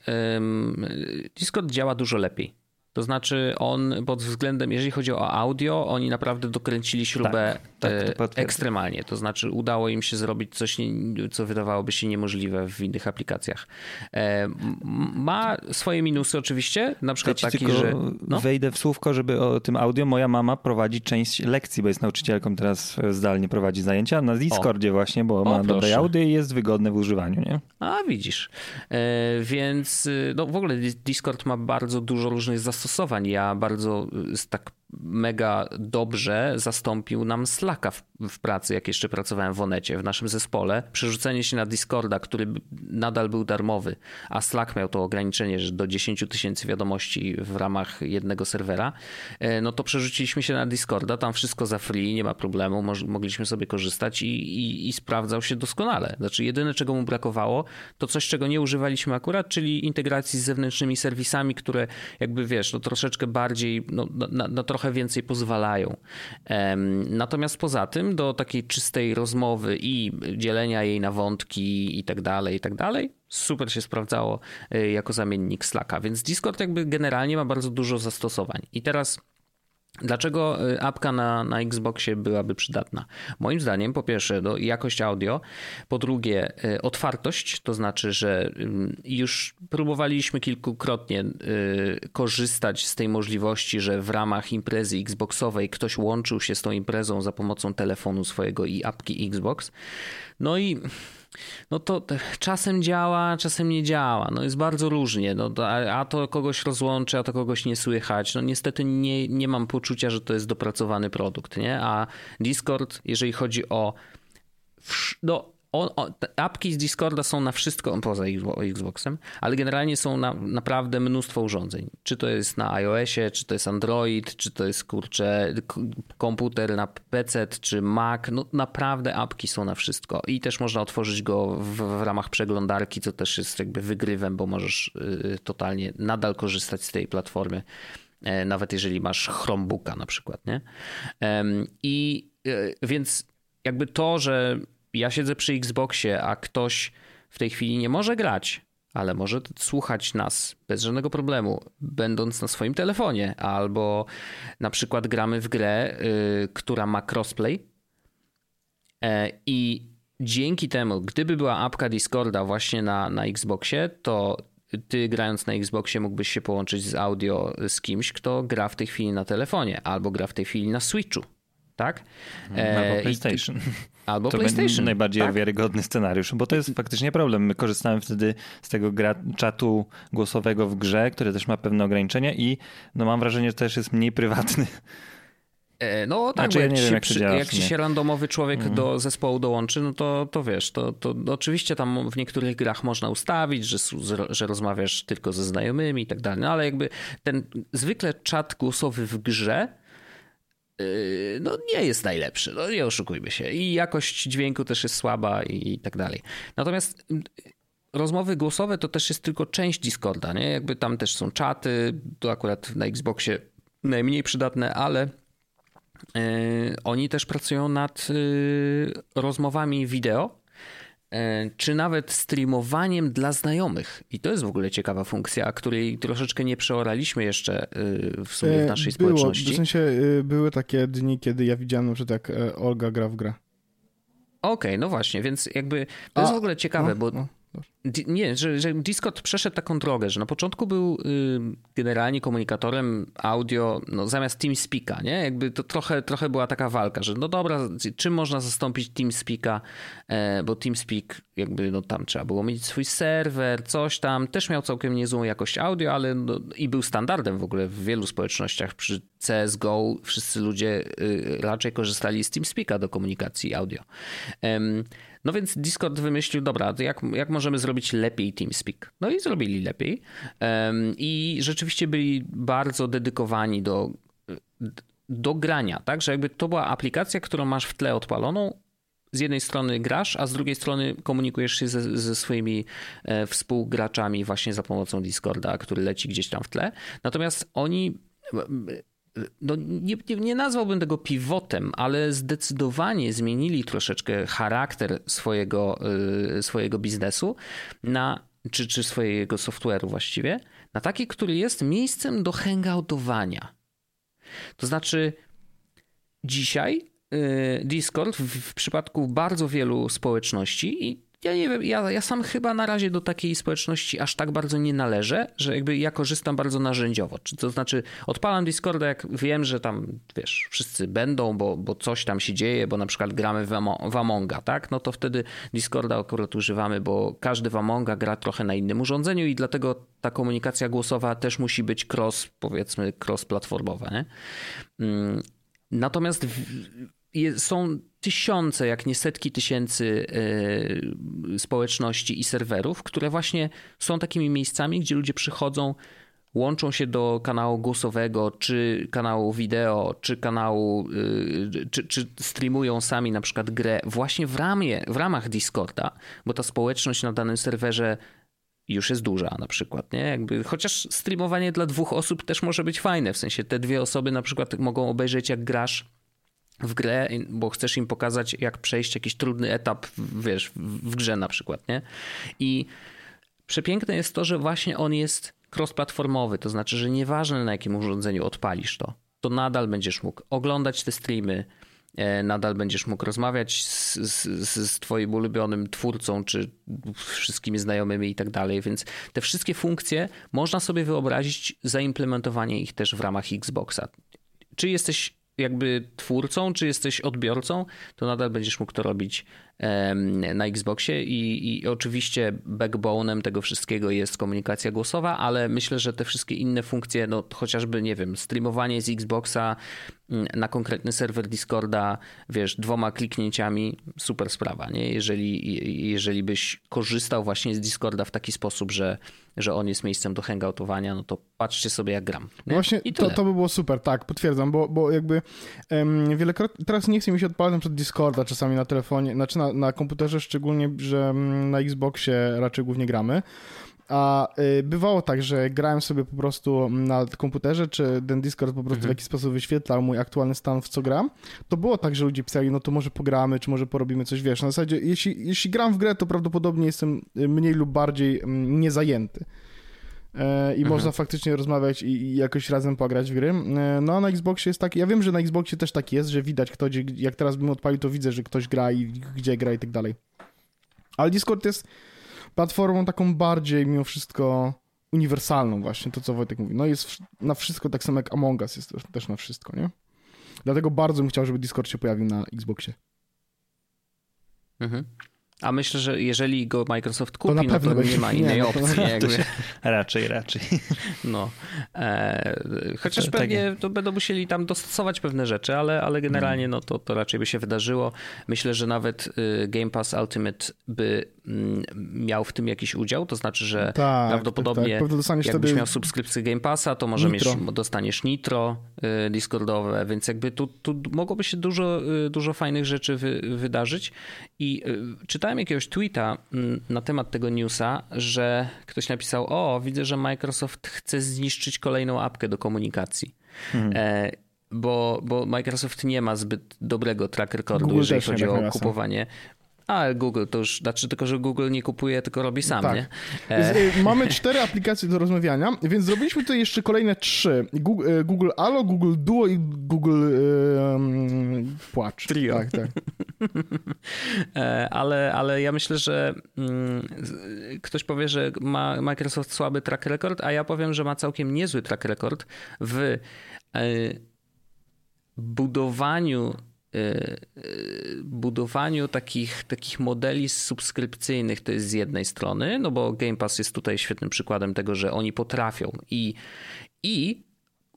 Discord działa dużo lepiej. To znaczy on pod względem, jeżeli chodzi o audio, oni naprawdę dokręcili śrubę tak, tak, to ekstremalnie. To znaczy udało im się zrobić coś, co wydawałoby się niemożliwe w innych aplikacjach. E, ma swoje minusy oczywiście, na przykład ja taki, że... No? Wejdę w słówko, żeby o tym audio. Moja mama prowadzi część lekcji, bo jest nauczycielką, teraz zdalnie prowadzi zajęcia na Discordzie o. właśnie, bo o, ma dobre audio i jest wygodne w używaniu, nie? A widzisz. E, więc no, w ogóle Discord ma bardzo dużo różnych zastosowań. Ja bardzo tak mega dobrze zastąpił nam Slacka w, w, pracy, jak jeszcze pracowałem w Onecie, w naszym zespole. Przerzucenie się na Discorda, który nadal był darmowy, a Slack miał to ograniczenie, że do 10 tysięcy wiadomości w ramach jednego serwera, e, no to przerzuciliśmy się na Discorda, tam wszystko za free, nie ma problemu, mogliśmy sobie korzystać i, i, i sprawdzał się doskonale. Znaczy jedyne, czego mu brakowało, to coś, czego nie używaliśmy akurat, czyli integracji z zewnętrznymi serwisami, które jakby wiesz, no troszeczkę bardziej, no, na, na trochę trochę więcej pozwalają. Natomiast poza tym, do takiej czystej rozmowy i dzielenia jej na wątki i tak dalej, i tak dalej, super się sprawdzało e, jako zamiennik Slacka. Więc Discord jakby generalnie ma bardzo dużo zastosowań. I teraz Dlaczego y, apka na, na Xboxie byłaby przydatna? Moim zdaniem, po pierwsze, no, jakość audio, po drugie, y, otwartość, to znaczy, że już próbowaliśmy kilkukrotnie y, korzystać z tej możliwości, że w ramach imprezy Xboxowej ktoś łączył się z tą imprezą za pomocą telefonu swojego i apki Xbox. No i no to czasem działa, czasem nie działa. No jest bardzo różnie. No, a to kogoś rozłączy, a to kogoś nie słychać. No niestety nie, nie mam poczucia, że to jest dopracowany produkt, nie? A Discord, jeżeli chodzi o no, apki z Discorda są na wszystko, poza Xboxem, ale generalnie są na naprawdę mnóstwo urządzeń. Czy to jest na iOSie, czy to jest Android, czy to jest kurczę komputer na PC, czy Mac. No naprawdę apki są na wszystko. I też można otworzyć go w, w ramach przeglądarki, co też jest jakby wygrywem, bo możesz y, totalnie nadal korzystać z tej platformy. E, nawet jeżeli masz Chromebooka na przykład, nie? I y, więc jakby to, że ja siedzę przy Xboxie, a ktoś w tej chwili nie może grać, ale może słuchać nas bez żadnego problemu, będąc na swoim telefonie, albo na przykład gramy w grę, yy, która ma crossplay yy, i dzięki temu, gdyby była apka Discorda właśnie na, na Xboxie, to ty grając na Xboxie mógłbyś się połączyć z audio z kimś, kto gra w tej chwili na telefonie, albo gra w tej chwili na Switchu, tak? Albo PlayStation. Albo to PlayStation. najbardziej tak? wiarygodny scenariusz, bo to jest faktycznie problem. My korzystamy wtedy z tego gra, czatu głosowego w grze, który też ma pewne ograniczenia i no mam wrażenie, że też jest mniej prywatny. E, no tak, znaczy, bo ja jak, nie ci, wiem, jak, przy, działa, jak ci się randomowy człowiek mhm. do zespołu dołączy, no to, to wiesz, to, to oczywiście tam w niektórych grach można ustawić, że, że rozmawiasz tylko ze znajomymi i tak dalej, no ale jakby ten zwykle czat głosowy w grze no nie jest najlepszy, no nie oszukujmy się. I jakość dźwięku też jest słaba i, i tak dalej. Natomiast yy, rozmowy głosowe to też jest tylko część Discorda, nie? Jakby tam też są czaty, to akurat na Xboxie najmniej przydatne, ale yy, oni też pracują nad yy, rozmowami wideo, yy, czy nawet streamowaniem dla znajomych. I to jest w ogóle ciekawa funkcja, której troszeczkę nie przeoraliśmy jeszcze yy, w sumie w naszej Było, społeczności. W sensie były takie dni, kiedy ja widziałem na przykład jak e, Olga gra w grę. Okej, okay, no właśnie, więc jakby to A, jest w ogóle ciekawe, no, bo no. Nie, że, że, Discord przeszedł taką drogę, że na początku był y, generalnie komunikatorem audio no, zamiast TeamSpeaka, nie? Jakby to trochę, trochę była taka walka, że no dobra, czym można zastąpić TeamSpeaka, e, bo TeamSpeak jakby no tam trzeba było mieć swój serwer, coś tam, też miał całkiem niezłą jakość audio, ale no, i był standardem w ogóle w wielu społecznościach przy CSGO wszyscy ludzie y, raczej korzystali z TeamSpeaka do komunikacji audio. No więc Discord wymyślił, dobra, jak, jak możemy zrobić lepiej TeamSpeak? No i zrobili lepiej. I rzeczywiście byli bardzo dedykowani do, do grania, tak? Że jakby to była aplikacja, którą masz w tle odpaloną, z jednej strony grasz, a z drugiej strony komunikujesz się ze, ze, swoimi e, współgraczami właśnie za pomocą Discorda, który leci gdzieś tam w tle. Natomiast oni no nie, nie, nazwałbym tego pivotem, ale zdecydowanie zmienili troszeczkę charakter swojego, yy, swojego biznesu na, czy, czy swojego software'u właściwie, na taki, który jest miejscem do hangoutowania. To znaczy, dzisiaj yy, Discord w, w przypadku bardzo wielu społeczności i ja nie wiem, ja, ja sam chyba na razie do takiej społeczności aż tak bardzo nie należę, że jakby ja korzystam bardzo narzędziowo. To znaczy odpalam Discorda, jak wiem, że tam, wiesz, wszyscy będą, bo, bo coś tam się dzieje, bo na przykład gramy w, Amo w Amonga, tak? No to wtedy Discorda akurat używamy, bo każdy w Amonga gra trochę na innym urządzeniu i dlatego ta komunikacja głosowa też musi być cross, powiedzmy, cross-platformowa? Mm, natomiast są tysiące, jak nie setki tysięcy e, społeczności i serwerów, które właśnie są takimi miejscami, gdzie ludzie przychodzą, łączą się do kanału głosowego, czy kanału wideo, czy kanału, e, czy, czy streamują sami na przykład grę właśnie w, ramie, w ramach Discorda, bo ta społeczność na danym serwerze już jest duża na przykład, nie? Jakby, chociaż streamowanie dla dwóch osób też może być fajne, w sensie te dwie osoby na przykład mogą obejrzeć jak grasz w grę, bo chcesz im pokazać, jak przejść jakiś trudny etap, wiesz, w grze na przykład, nie? I przepiękne jest to, że właśnie on jest cross-platformowy, to znaczy, że nieważne na jakim urządzeniu odpalisz to, to nadal będziesz mógł oglądać te streamy, e, nadal będziesz mógł rozmawiać z, z, z twoim ulubionym twórcą, czy wszystkimi znajomymi i tak dalej, więc te wszystkie funkcje można sobie wyobrazić zaimplementowanie ich też w ramach Xboxa. Czy jesteś jakby twórcą, czy jesteś odbiorcą, to nadal będziesz mógł to robić na Xboxie i, i oczywiście backbone'em tego wszystkiego jest komunikacja głosowa, ale myślę, że te wszystkie inne funkcje, no chociażby, nie wiem, streamowanie z Xboxa mm, na konkretny serwer Discorda, wiesz, dwoma kliknięciami, super sprawa, nie? Jeżeli, jeżeli byś korzystał właśnie z Discorda w taki sposób, że, że on jest miejscem do hangoutowania, no to patrzcie sobie jak gram. Nie? Właśnie to, to by było super, tak, potwierdzam, bo, bo jakby um, wielokrotnie, teraz nie chcę mi się odpalać przed Discorda czasami na telefonie, znaczy na, na komputerze, szczególnie, że mm, na Xboxie raczej głównie gramy. A y, bywało tak, że grałem sobie po prostu na komputerze, czy ten Discord po prostu mhm. w jakiś sposób wyświetlał mój aktualny stan, w co gram. To było tak, że ludzie pisali, no to może pogramy, czy może porobimy coś, wiesz. Na zasadzie, jeśli, jeśli gram w grę, to prawdopodobnie jestem mniej lub bardziej mm, niezajęty. E, i mhm. można faktycznie rozmawiać i, i, jakoś razem pograć w gry. E, no a na Xboxie jest tak, ja wiem, że na Xboxie też tak jest, że widać kto, jak teraz bym odpalił, to widzę, że ktoś gra i gdzie gra i tak dalej. Ale Discord jest platformą taką bardziej mimo wszystko uniwersalną właśnie, to co Wojtek mówi. No jest na wszystko, tak samo jak Among Us jest też na wszystko, nie? Dlatego bardzo bym chciał, żeby Discord się pojawił na Xboxie. Mhm. A myślę, że jeżeli go Microsoft kupi, to, na pewno no to nie ma innej nie, opcji. Jakby. Się, raczej, raczej. No. E, chociaż to, pewnie tak. to będą musieli tam dostosować pewne rzeczy, ale, ale generalnie no, to, to raczej by się wydarzyło. Myślę, że nawet y, Game Pass Ultimate by mm, miał w tym jakiś udział, to znaczy, że tak, tak prawdopodobnie tak, tak. jakbyś miał subskrypcję Game Passa, to może mieć, dostaniesz Nitro y, Discordowe, więc jakby tu, tu mogłoby się dużo, y, dużo fajnych rzeczy wy, wydarzyć i czytałem jakiegoś tweeta mm, na temat tego newsa, że ktoś napisał, o widzę, że Microsoft chce zniszczyć kolejną apkę do komunikacji. Hmm. E, bo, bo Microsoft nie ma zbyt dobrego track recordu, Google jeżeli chodzi o kupowanie. A Google to już, znaczy tylko, że Google nie kupuje, tylko robi sam, tak. nie? E... y, Mamy cztery aplikacje do rozmawiania, więc zrobiliśmy tutaj jeszcze kolejne trzy. Google, y, Google Allo, Google Duo i Google um, Płacz. Trio. Tak, tak. E, ale, ale ja myślę, że mm, ktoś powie, że ma Microsoft słaby track record, a ja powiem, że ma całkiem niezły track record w e, budowaniu budowaniu takich, takich modeli subskrypcyjnych to jest z jednej strony, no bo Game Pass jest tutaj świetnym przykładem tego, że oni potrafią i, i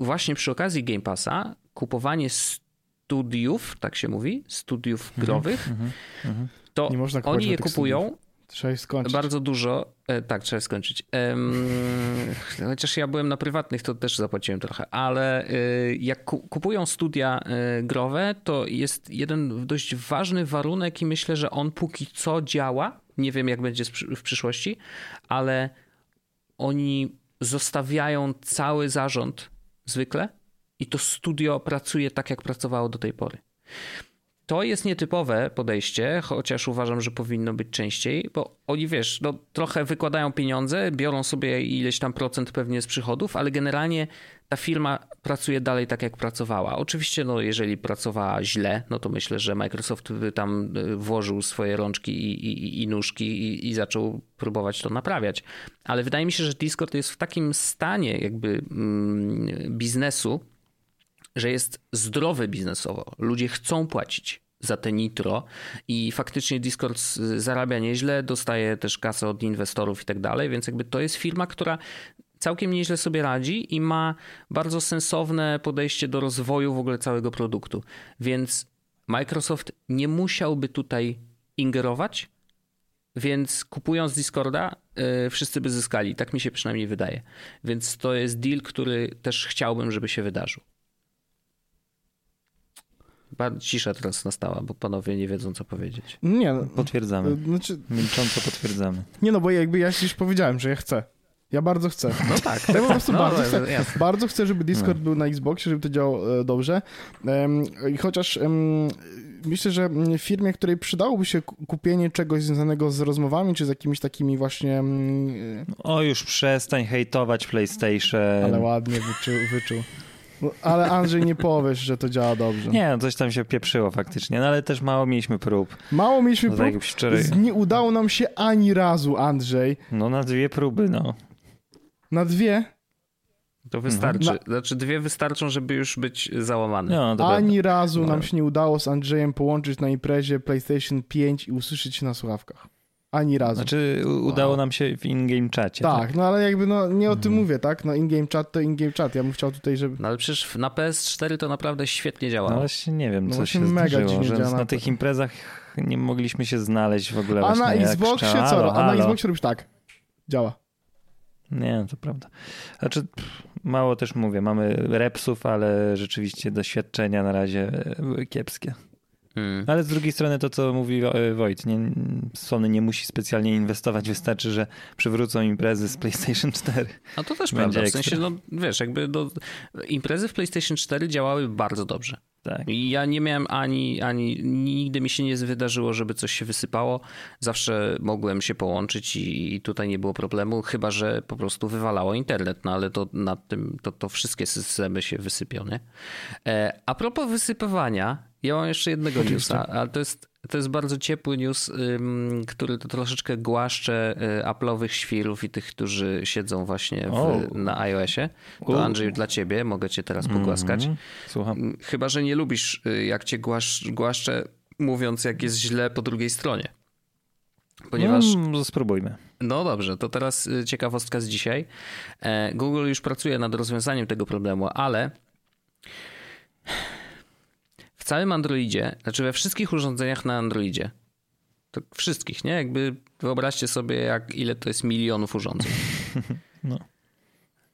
właśnie przy okazji Game Passa kupowanie studiów, tak się mówi, studiów mhm, growych, mm -hmm, to oni je kupują. Studiów. Trzeba skończyć. Bardzo dużo. E, tak, trzeba skończyć. Um, chociaż ja byłem na prywatnych, to też zapłaciłem trochę, ale e, jak kupują studia e, growe, to jest jeden dość ważny warunek i myślę, że on póki co działa. Nie wiem, jak będzie w przyszłości, ale oni zostawiają cały zarząd zwykle i to studio pracuje tak, jak pracowało do tej pory. To jest nietypowe podejście, chociaż uważam, że powinno być częściej, bo oni wiesz, no, trochę wykładają pieniądze, biorą sobie ileś tam procent pewnie z przychodów, ale generalnie ta firma pracuje dalej tak, jak pracowała. Oczywiście, no, jeżeli pracowała źle, no to myślę, że Microsoft by tam y, włożył swoje rączki i, i, i nóżki i, i, zaczął próbować to naprawiać. Ale wydaje mi się, że Discord jest w takim stanie jakby mm, biznesu, że jest zdrowy biznesowo. Ludzie chcą płacić za te nitro i faktycznie Discord zarabia nieźle, dostaje też kasę od inwestorów i tak dalej, więc jakby to jest firma, która całkiem nieźle sobie radzi i ma bardzo sensowne podejście do rozwoju w ogóle całego produktu. Więc Microsoft nie musiałby tutaj ingerować, więc kupując Discorda, yy, wszyscy by zyskali. Tak mi się przynajmniej wydaje. Więc to jest deal, który też chciałbym, żeby się wydarzył. Cisza teraz nastała, bo panowie nie wiedzą, co powiedzieć. Nie. No, potwierdzamy. Znaczy... Milcząco potwierdzamy. Nie no, bo jakby ja już powiedziałem, że ja chcę. Ja bardzo chcę. No tak. Ja po prostu no, bardzo, chcę, bardzo chcę, żeby Discord no. był na Xboxie, żeby to działało e, dobrze. I chociaż myślę, że w firmie, której przydałoby się kupienie czegoś związanego z rozmowami, czy z jakimiś takimi właśnie... O, już przestań hejtować PlayStation. Ale ładnie wyczuł. wyczuł. No, ale Andrzej, nie powiesz, że to działa dobrze. Nie, no coś tam się pieprzyło faktycznie, no ale też mało mieliśmy prób. Mało mieliśmy no, prób? Tak wczoraj... Nie udało nam się ani razu, Andrzej. No na dwie próby, no. Na dwie? To wystarczy. Na... Znaczy dwie wystarczą, żeby już być załamany. No, Ani razu no. nam się nie udało z Andrzejem połączyć na imprezie PlayStation 5 i usłyszeć się na słuchawkach. Ani razu. Znaczy udało nam się w in-game czacie. Tak, tak, no ale jakby no nie o tym mhm. mówię, tak? No in-game chat to in-game chat. Ja bym chciał tutaj, żeby... No ale przecież na PS4 to naprawdę świetnie działa. No właśnie nie wiem, no co się mega zdarzyło, że na, na tych imprezach nie mogliśmy się znaleźć w ogóle. A na Xboxie co? Halo, A na Xboxie robisz tak. Działa. Nie, to prawda. Znaczy, mało też mówię, mamy repsów, ale rzeczywiście doświadczenia na razie były kiepskie. Hmm. Ale z drugiej strony to, co mówi Wojt, nie, Sony nie musi specjalnie inwestować, wystarczy, że przywrócą imprezy z PlayStation 4. A to też prawda, w sensie, no wiesz, jakby do, imprezy w PlayStation 4 działały bardzo dobrze. Tak. I ja nie miałem ani, ani, nigdy mi się nie wydarzyło, żeby coś się wysypało. Zawsze mogłem się połączyć i, i tutaj nie było problemu, chyba że po prostu wywalało internet, no ale to nad tym, to, to wszystkie systemy się wysypią, nie? E, a propos wysypywania, ja mam jeszcze jednego newsa, ale to jest, to jest bardzo ciepły news, który to troszeczkę głaszcze y, Apple'owych świrów i tych, którzy siedzą właśnie w, na iOSie. To Andrzej dla ciebie, mogę cię teraz pogłaskać. Mm -hmm. Słucham. Chyba, że nie lubisz, y, jak cię głasz, głaszczę mówiąc, jak jest źle po drugiej stronie. Ponieważ. No, spróbujmy. No dobrze, to teraz y, ciekawostka z dzisiaj. E, Google już pracuje nad rozwiązaniem tego problemu, ale w całym Androidzie, znaczy we wszystkich urządzeniach na Androidzie, to wszystkich, nie? Jakby wyobraźcie sobie, jak ile to jest milionów urządzeń. No.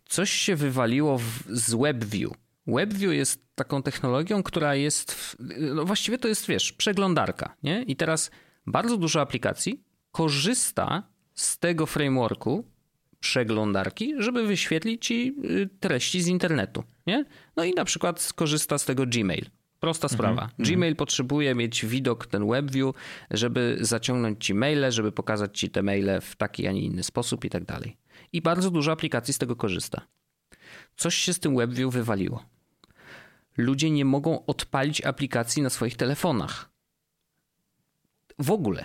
Coś się wywaliło w, z WebView. WebView jest taką technologią, która jest, w, no właściwie to jest, wiesz, przeglądarka, nie? I teraz bardzo dużo aplikacji korzysta z tego frameworku przeglądarki, żeby wyświetlić ci y, treści z internetu, nie? No i na przykład skorzysta z tego Gmail. Prosta mhm, sprawa. -hmm. Gmail potrzebuje mieć widok, ten WebView, żeby zaciągnąć ci maile, żeby pokazać ci te maile w taki, a nie inny sposób i tak dalej. I bardzo dużo aplikacji z tego korzysta. Coś się z tym WebView wywaliło. Ludzie nie mogą odpalić aplikacji na swoich telefonach. W ogóle.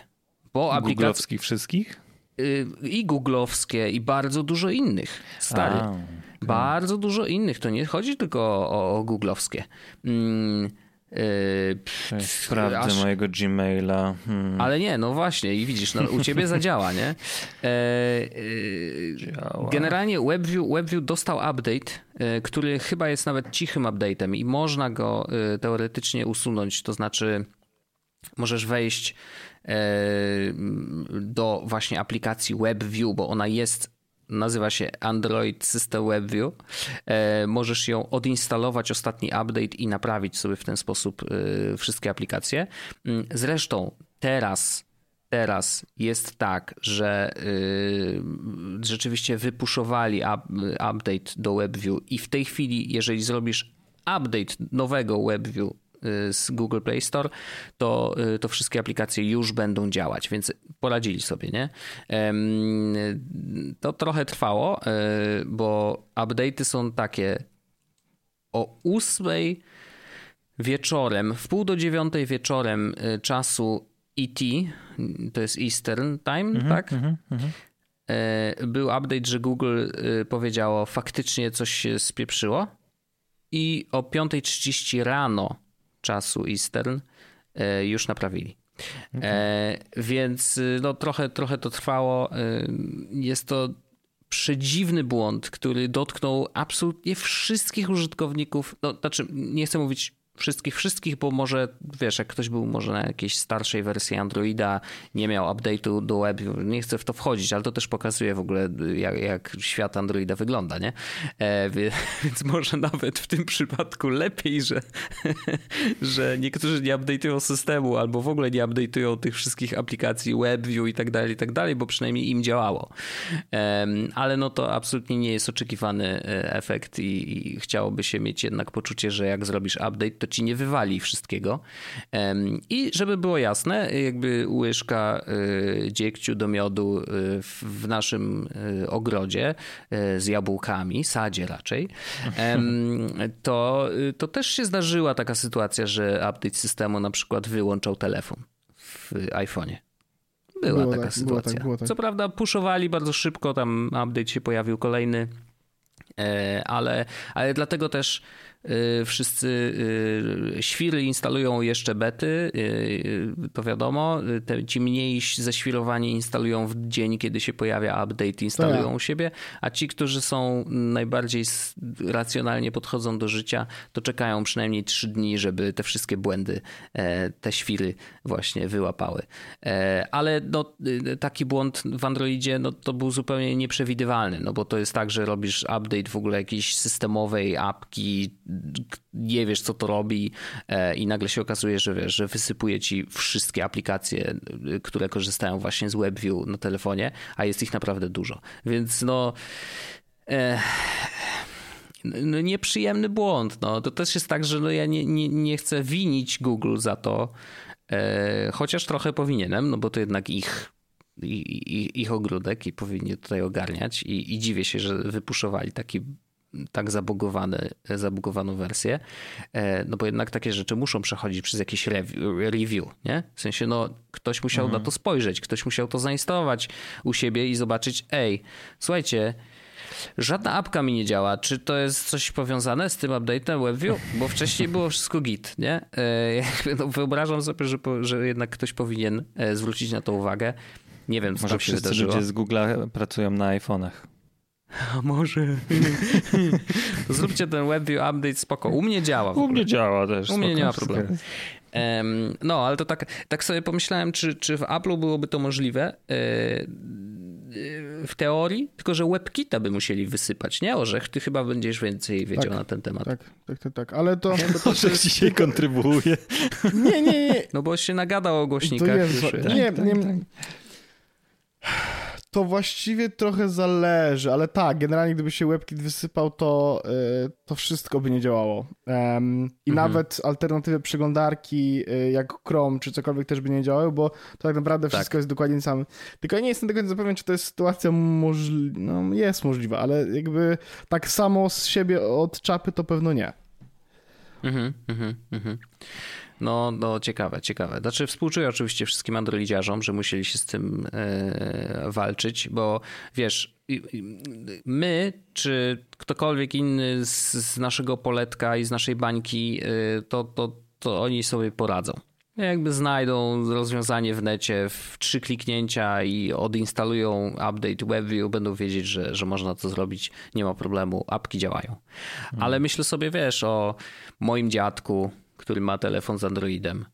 Bo aplikacji... wszystkich? Y, I googlowskie, i bardzo dużo innych. Stary. A, okay. Bardzo dużo innych. To nie chodzi tylko o, o googlowskie. Mm, Yy, Sprawdzę aż... mojego Gmaila. Hmm. Ale nie, no właśnie, i widzisz, no, u ciebie zadziała, nie? E, e, generalnie WebView, WebView dostał update, e, który chyba jest nawet cichym update'em i można go teoretycznie usunąć. To znaczy, możesz wejść do właśnie aplikacji WebView, bo ona jest nazywa się Android System WebView. E, możesz ją odinstalować, ostatni update i naprawić sobie w ten sposób e, wszystkie aplikacje. Mm, zresztą teraz teraz jest tak, że y, rzeczywiście wypuszowali update do WebView i w tej chwili, jeżeli zrobisz update nowego WebView z Google Play Store, to, y, to wszystkie aplikacje już będą działać, więc poradzili sobie, nie? To trochę trwało, y, bo update'y są takie o 8 wieczorem, w pół do dziewiątej wieczorem czasu ET, to jest Eastern Time, mhm, tak? Mhm, mhm. Był update, że Google powiedziało faktycznie coś się spieprzyło i o 5.30 rano czasu Eastern już naprawili. Okay. E, więc y, no, trochę, trochę to trwało. E, jest to przedziwny błąd, który dotknął absolutnie wszystkich użytkowników. No, znaczy, nie chcę mówić wszystkich, wszystkich, bo może, wiesz, jak ktoś był może na jakiejś starszej wersji Androida, nie miał update'u do web, nie chcę w to wchodzić, ale to też pokazuje w ogóle, jak, jak świat Androida wygląda, nie? E, więc może nawet w tym przypadku lepiej, że, że niektórzy nie update'ują systemu, albo w ogóle nie update'ują tych wszystkich aplikacji WebView i tak dalej, i tak dalej, bo przynajmniej im działało. E, ale no to absolutnie nie jest oczekiwany e, efekt i, i chciałoby się mieć jednak poczucie, że jak zrobisz update, to ci nie wywali wszystkiego. I żeby było jasne, jakby łyżka y, dziegciu do miodu y, w naszym y, ogrodzie z jabłkami, sadzie raczej, to, to też się zdarzyła taka sytuacja, że update systemu na przykład wyłączał telefon w iPhone'ie. Była było taka tak, sytuacja. Było tak, było tak. Co prawda puszowali bardzo szybko, tam update się pojawił kolejny, e, ale, ale dlatego też wszyscy y, świry instalują jeszcze bety, y, to wiadomo. Te, ci mniej ześwirowani instalują w dzień, kiedy się pojawia update, instalują tak. u siebie, a ci, którzy są najbardziej racjonalnie podchodzą do życia, to czekają przynajmniej trzy dni, żeby te wszystkie błędy, e, te świry właśnie wyłapały. E, ale no, taki błąd w Androidzie no, to był zupełnie nieprzewidywalny, no bo to jest tak, że robisz update w ogóle jakiejś systemowej apki, nie wiesz, co to robi e, i nagle się okazuje, że wiesz, że wysypuje ci wszystkie aplikacje, e, które korzystają właśnie z WebView na telefonie, a jest ich naprawdę dużo. Więc no... E, no nieprzyjemny błąd. No. To też jest tak, że no ja nie, nie, nie chcę winić Google za to, e, chociaż trochę powinienem, no bo to jednak ich ich, ich ogródek i powinni tutaj ogarniać i, i dziwię się, że wypuszowali taki tak zabugowane, zabugowaną wersję, e, no bo jednak takie rzeczy muszą przechodzić przez jakiś review, nie? W sensie, no ktoś musiał mhm. na to spojrzeć, ktoś musiał to zainstalować u siebie i zobaczyć, ej, słuchajcie, Żadna apka mi nie działa. Czy to jest coś powiązane z tym update'em WebView? Bo wcześniej było wszystko git, nie? E, no, wyobrażam sobie, że, że jednak ktoś powinien e, zwrócić na to uwagę. Nie wiem, co Może się wydarzyło. ludzie z Google'a pracują na iPhone'ach. A może. Zróbcie ten WebView update spoko. U mnie działa. U mnie działa też. U mnie nie ma problemu. Um, no, ale to tak, tak sobie pomyślałem, czy, czy w Apple'u byłoby to możliwe w teorii, tylko że WebKita by musieli wysypać, nie? Orzech, ty chyba będziesz więcej wiedział tak, na ten temat. Tak, tak, tak, tak. ale to... Nie, to Orzech dzisiaj kontrybuuje. Nie, nie, nie. No bo się nagadał o głośnikach. To jest, tak, nie, tak, nie, tak. To właściwie trochę zależy, ale tak, generalnie gdyby się WebKit wysypał, to, y, to wszystko by nie działało. Um, I mhm. nawet alternatywy przeglądarki y, jak Chrome czy cokolwiek też by nie działały, bo to tak naprawdę tak. wszystko jest dokładnie sam. Tylko ja nie jestem do końca pewien, czy to jest sytuacja możliwa. No, jest możliwa, ale jakby tak samo z siebie od czapy to pewno nie. Mhm, mhm, mhm. No, no ciekawe, ciekawe. Znaczy współczuję oczywiście wszystkim androidziarzom, że musieli się z tym e, walczyć, bo wiesz, my, czy ktokolwiek inny z, z naszego poletka i z naszej bańki, e, to, to, to oni sobie poradzą. Jakby znajdą rozwiązanie w necie w trzy kliknięcia i odinstalują update WebView, będą wiedzieć, że, że można to zrobić, nie ma problemu, apki działają. Ale myślę sobie, wiesz, o moim dziadku, który ma telefon z Androidem.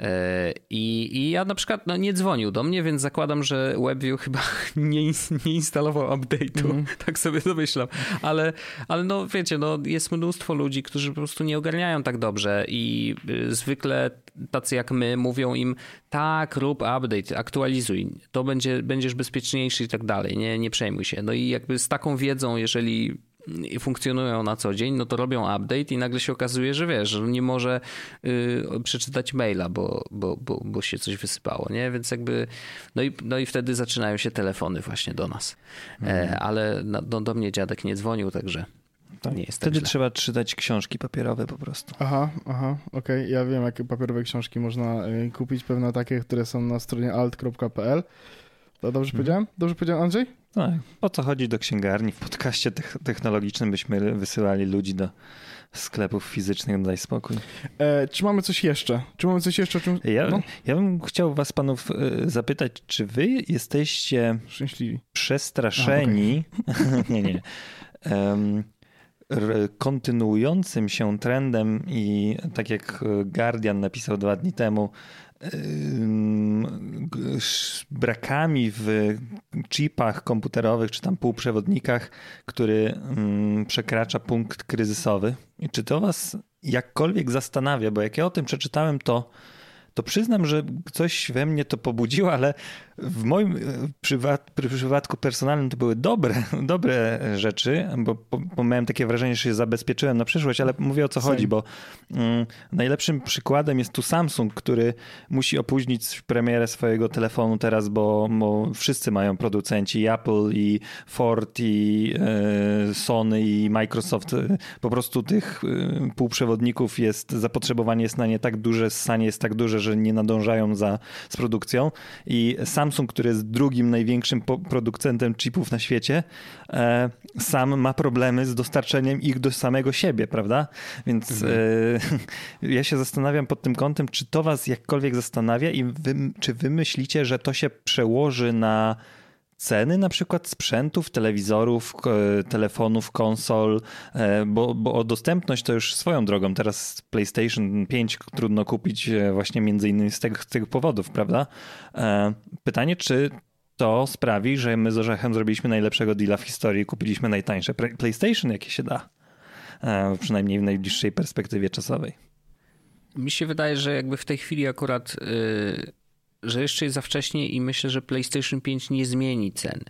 E, I, I ja na przykład no, nie dzwonił do mnie, więc zakładam, że WebView chyba nie, nie instalował update'u. Mm. Tak sobie domyślam. Ale, ale no wiecie, no, jest mnóstwo ludzi, którzy po prostu nie ogarniają tak dobrze i y, zwykle tacy jak my mówią im tak, rób update, aktualizuj, to będzie, będziesz bezpieczniejszy i tak dalej, nie, nie przejmuj się. No i jakby z taką wiedzą, jeżeli i funkcjonują na co dzień, no to robią update i nagle się okazuje, że wiesz, że nie może y, przeczytać maila, bo, bo, bo, bo się coś wysypało, nie? Więc jakby, no i, no i wtedy zaczynają się telefony właśnie do nas. E, mhm. ale no, do, do mnie dziadek nie dzwonił, także tak. nie jest tak Wtedy tak trzeba czytać książki papierowe po prostu. Aha, aha, okej. Okay. Ja wiem, jakie papierowe książki można y, kupić, pewne takie, które są na stronie alt.pl. To dobrze hmm. powiedziałem? Dobrze powiedziałem, Andrzej? Tak. Po co chodzi do księgarni? W podcaście technologicznym byśmy wysyłali ludzi do sklepów fizycznych, daj spokój. E, czy mamy coś jeszcze? Czy mamy coś jeszcze? Czym... Ja, no? ja bym chciał was panów e, zapytać, czy wy jesteście szczęśliwi, przestraszeni? A, okay. nie, nie. Um, kontynuującym się trendem i tak jak Guardian napisał dwa dni temu, brakami w chipach komputerowych czy tam półprzewodnikach, który przekracza punkt kryzysowy. I czy to was jakkolwiek zastanawia? Bo jak ja o tym przeczytałem, to to przyznam, że coś we mnie to pobudziło, ale w moim e, przypadku personalnym to były dobre, dobre rzeczy, bo, bo, miałem takie wrażenie, że się zabezpieczyłem na przyszłość, ale mówię o co chodzi, bo mm, najlepszym przykładem jest tu Samsung, który musi opóźnić premierę swojego telefonu teraz, bo, bo wszyscy mają producenci, i Apple, i Ford, i e, Sony, i Microsoft. Po prostu tych e, półprzewodników jest, zapotrzebowanie jest na nie tak duże, sanie jest tak duże, że nie nadążają za, z produkcją i Samsung, który jest drugim największym producentem chipów na świecie, e, sam ma problemy z dostarczeniem ich do samego siebie, prawda? Więc mhm. e, ja się zastanawiam pod tym kątem, czy to was jakkolwiek zastanawia i wy, czy wy myślicie, że to się przełoży na ceny na przykład sprzętów, telewizorów, telefonów, konsol, e, bo, bo o dostępność to już swoją drogą. Teraz PlayStation 5 trudno kupić e, właśnie między innymi z tych, z tych powodów, prawda? E, pytanie, czy to sprawi, że my z Orzechem zrobiliśmy najlepszego deala w historii i kupiliśmy najtańsze PlayStation, jakie się da. Przynajmniej w najbliższej perspektywie czasowej. Mi się wydaje, że jakby w tej chwili akurat... Yy że jeszcze jest za wcześnie i myślę, że PlayStation 5 nie zmieni ceny.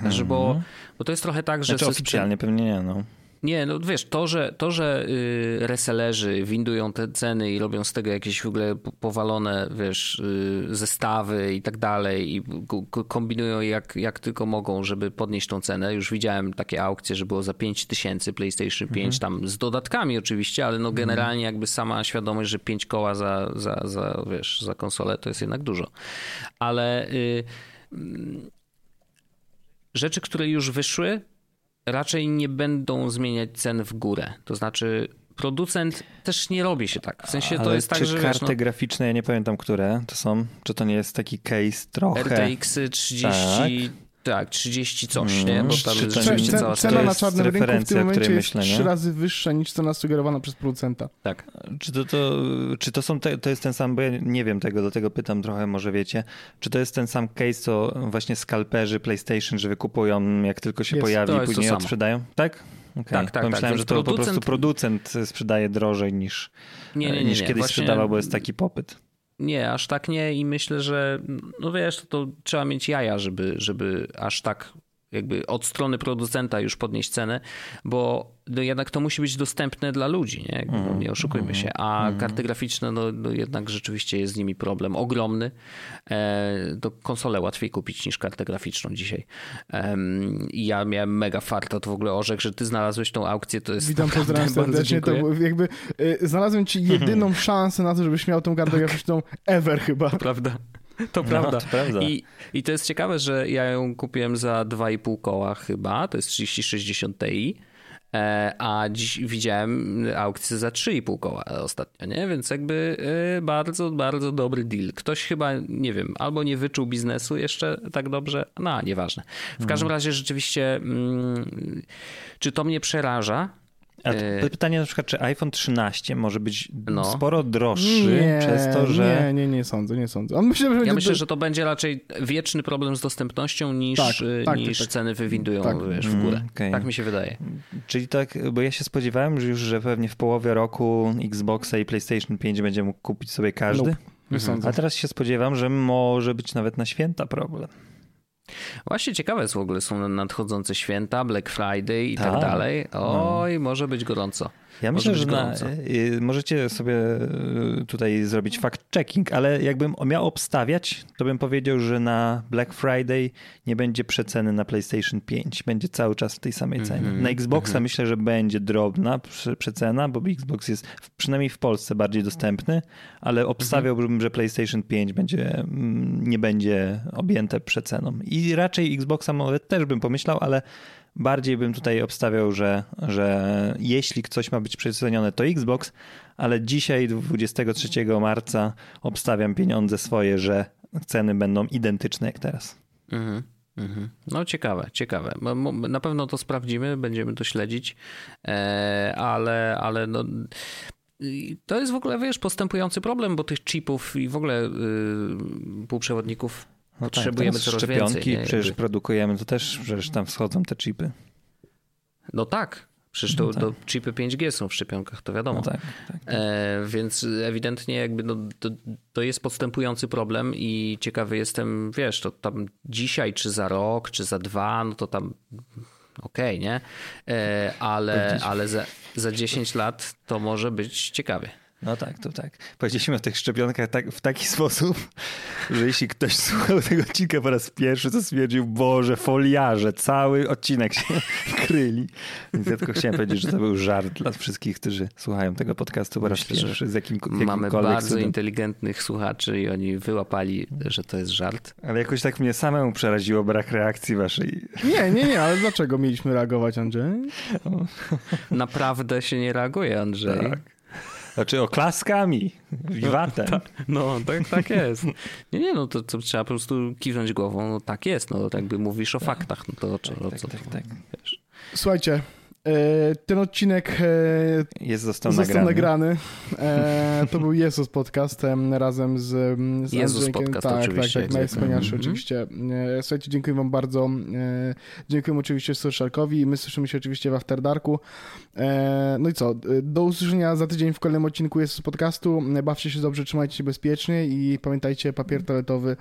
Znaczy, bo, mhm. bo to jest trochę tak, że... Znaczy oficjalnie pewnie nie, no. Nie, no wiesz, to, że, to, że y, resellerzy windują te ceny i robią z tego jakieś w ogóle powalone, wiesz, y, zestawy i tak dalej i kombinują jak, jak tylko mogą, żeby podnieść tą cenę. Już widziałem takie aukcje, że było za 5 tysięcy PlayStation 5, mhm. tam z dodatkami oczywiście, ale no mhm. generalnie jakby sama świadomość, że 5 koła za, za, za, wiesz, za konsolę to jest jednak dużo. Ale... Y, mm, rzeczy, które już wyszły, raczej nie będą zmieniać cen w górę. To znaczy producent też nie robi się tak. W sensie Ale to jest tak, czy że karty wiesz, no, graficzne, ja nie pamiętam, które to są. Czy to nie jest taki case trochę... RTX 30, tak, 30 coś, nie? Mm. Bo tam Czy jest to- rzeczywiście Cena, cała cena to na czarnym rynku w tym momencie jest myślę, nie? trzy razy wyższa niż cena sugerowana przez producenta. Tak. Czy to, to, czy to są te, to jest ten sam, bo ja nie wiem tego, dlatego pytam trochę, może wiecie. Czy to jest ten sam case, co właśnie skalperzy PlayStation, że wykupują jak tylko się Jest. pojawi i później odsprzedają? Tak? Okay. Tak, tak, Pomyślałem, tak. że to Więc po prostu producent- producent sprzedaje drożej niż, Nie, nie, nie, niż nie. kiedyś Właśnie- sprzedawał, bo jest taki popyt. Nie, aż tak nie i myślę, że no wiesz, to, to trzeba mieć jaja, żeby, żeby aż tak jakby od strony producenta już podnieść cenę, bo no jednak to musi być dostępne dla ludzi, nie, no, nie oszukujmy się, a karty graficzne, no, no jednak rzeczywiście jest z nimi problem ogromny. E, to konsolę łatwiej kupić niż kartę graficzną dzisiaj. I ja miałem mega farta, to w ogóle orzek, że ty znalazłeś tą aukcję, to jest Witam, pozdrawiam serdecznie. To jakby y, znalazłem ci jedyną szansę na to, żebyś miał tą kartę graficzną ever chyba. Prawda. To No, prawda. to prawda. I, I to jest ciekawe, że ja ją kupiłem za 2,5 koła chyba, to jest 3060 Ti, e, a dziś widziałem aukcję za 3,5 koła ostatnio, nie? Więc jakby e, bardzo, bardzo dobry deal. Ktoś chyba, nie wiem, albo nie wyczuł biznesu jeszcze tak dobrze, no nieważne. W każdym razie rzeczywiście, mm, czy to mnie przeraża? A E, to pytanie na przykład, czy iPhone 13 może być No. sporo droższy przez to, że... Nie, nie, nie sądzę, nie sądzę. Myślę, Ja myślę, do- że to będzie raczej wieczny problem z dostępnością niż, Tak, y, tak, niż tak. ceny wywindują Tak. wiesz, w górę. Mm, okej. Tak mi się wydaje. Czyli tak, bo ja się spodziewałem że już, że pewnie w połowie roku Xboxa i PlayStation 5 będzie mógł kupić sobie każdy. Nope. nie sądzę. A teraz się spodziewam, że może być nawet na święta problem. Właśnie ciekawe jest w ogóle, są nadchodzące święta, Black Friday i tak, Tak. dalej. Oj, może być gorąco. Ja myślę, że na, y, możecie sobie y, tutaj zrobić fact-checking, ale jakbym miał obstawiać, to bym powiedział, że na Black Friday nie będzie przeceny na PlayStation 5. Będzie cały czas w tej samej cenie. Mhm, Na Xboxa myślę, że będzie drobna prze- przecena, bo Xbox jest w- przynajmniej w Polsce bardziej dostępny, ale obstawiałbym, że PlayStation 5 będzie, mm, nie będzie objęte przeceną. I raczej Xboxa może też bym pomyślał, ale bardziej bym tutaj obstawiał, że, że jeśli coś ma być przecenione, to Xbox, ale dzisiaj, 23 marca, obstawiam pieniądze swoje, że ceny będą identyczne jak teraz. Mhm. Mhm. No ciekawe, ciekawe. Na pewno to sprawdzimy, będziemy to śledzić, e, ale, ale no, to jest w ogóle, wiesz, postępujący problem, bo tych chipów i w ogóle y, półprzewodników No tak, potrzebujemy teraz coraz szczepionki więcej. nie? przecież produkujemy, to też przecież tam wschodzą te chipy. No tak, przecież to, No tak. to chipy 5G są w szczepionkach, to wiadomo. No tak, tak. E, więc ewidentnie jakby no, to, to jest postępujący problem i ciekawy jestem, wiesz, to tam dzisiaj, czy za rok, czy za dwa, no to tam okej, nie? E, ale ale za, za 10 lat to może być ciekawie. No tak, to tak. Powiedzieliśmy o tych szczepionkach tak, w taki sposób, że jeśli ktoś słuchał tego odcinka po raz pierwszy, to stwierdził, Boże, foliarze, cały odcinek się kryli. Więc ja tylko chciałem powiedzieć, że to był żart dla wszystkich, którzy słuchają tego podcastu po raz Myślę, pierwszy z jakim, Mamy jakimkolwiek bardzo cudem. inteligentnych słuchaczy i oni wyłapali, że to jest żart. Ale jakoś tak mnie samemu przeraziło brak reakcji waszej. Nie, nie, nie, ale dlaczego mieliśmy reagować, Andrzej? Naprawdę się nie reaguje, Andrzej. Tak. Znaczy oklaskami, wiwatem. No, tak, tak jest. Nie, nie, no to, to trzeba po prostu kiwnąć głową. No tak jest, no jakby mówisz o faktach, no to o co, tak, co tak, tu, tak. wiesz. Słuchajcie, ten odcinek e, Jest został, został nagrany. nagrany. E, to był Jezus Podcast em, razem z, z Jezus Andrzejkiem. Podcast, tak, oczywiście, Tak, tak, najwspanialszy mhm. oczywiście. E, słuchajcie, dziękuję wam bardzo. E, dziękuję oczywiście Słyszalkowi. My słyszymy się oczywiście w After Darku. E, no i co, e, do usłyszenia za tydzień w kolejnym odcinku Jezus Podcastu. E, Bawcie się dobrze, trzymajcie się bezpiecznie i pamiętajcie, papier toaletowy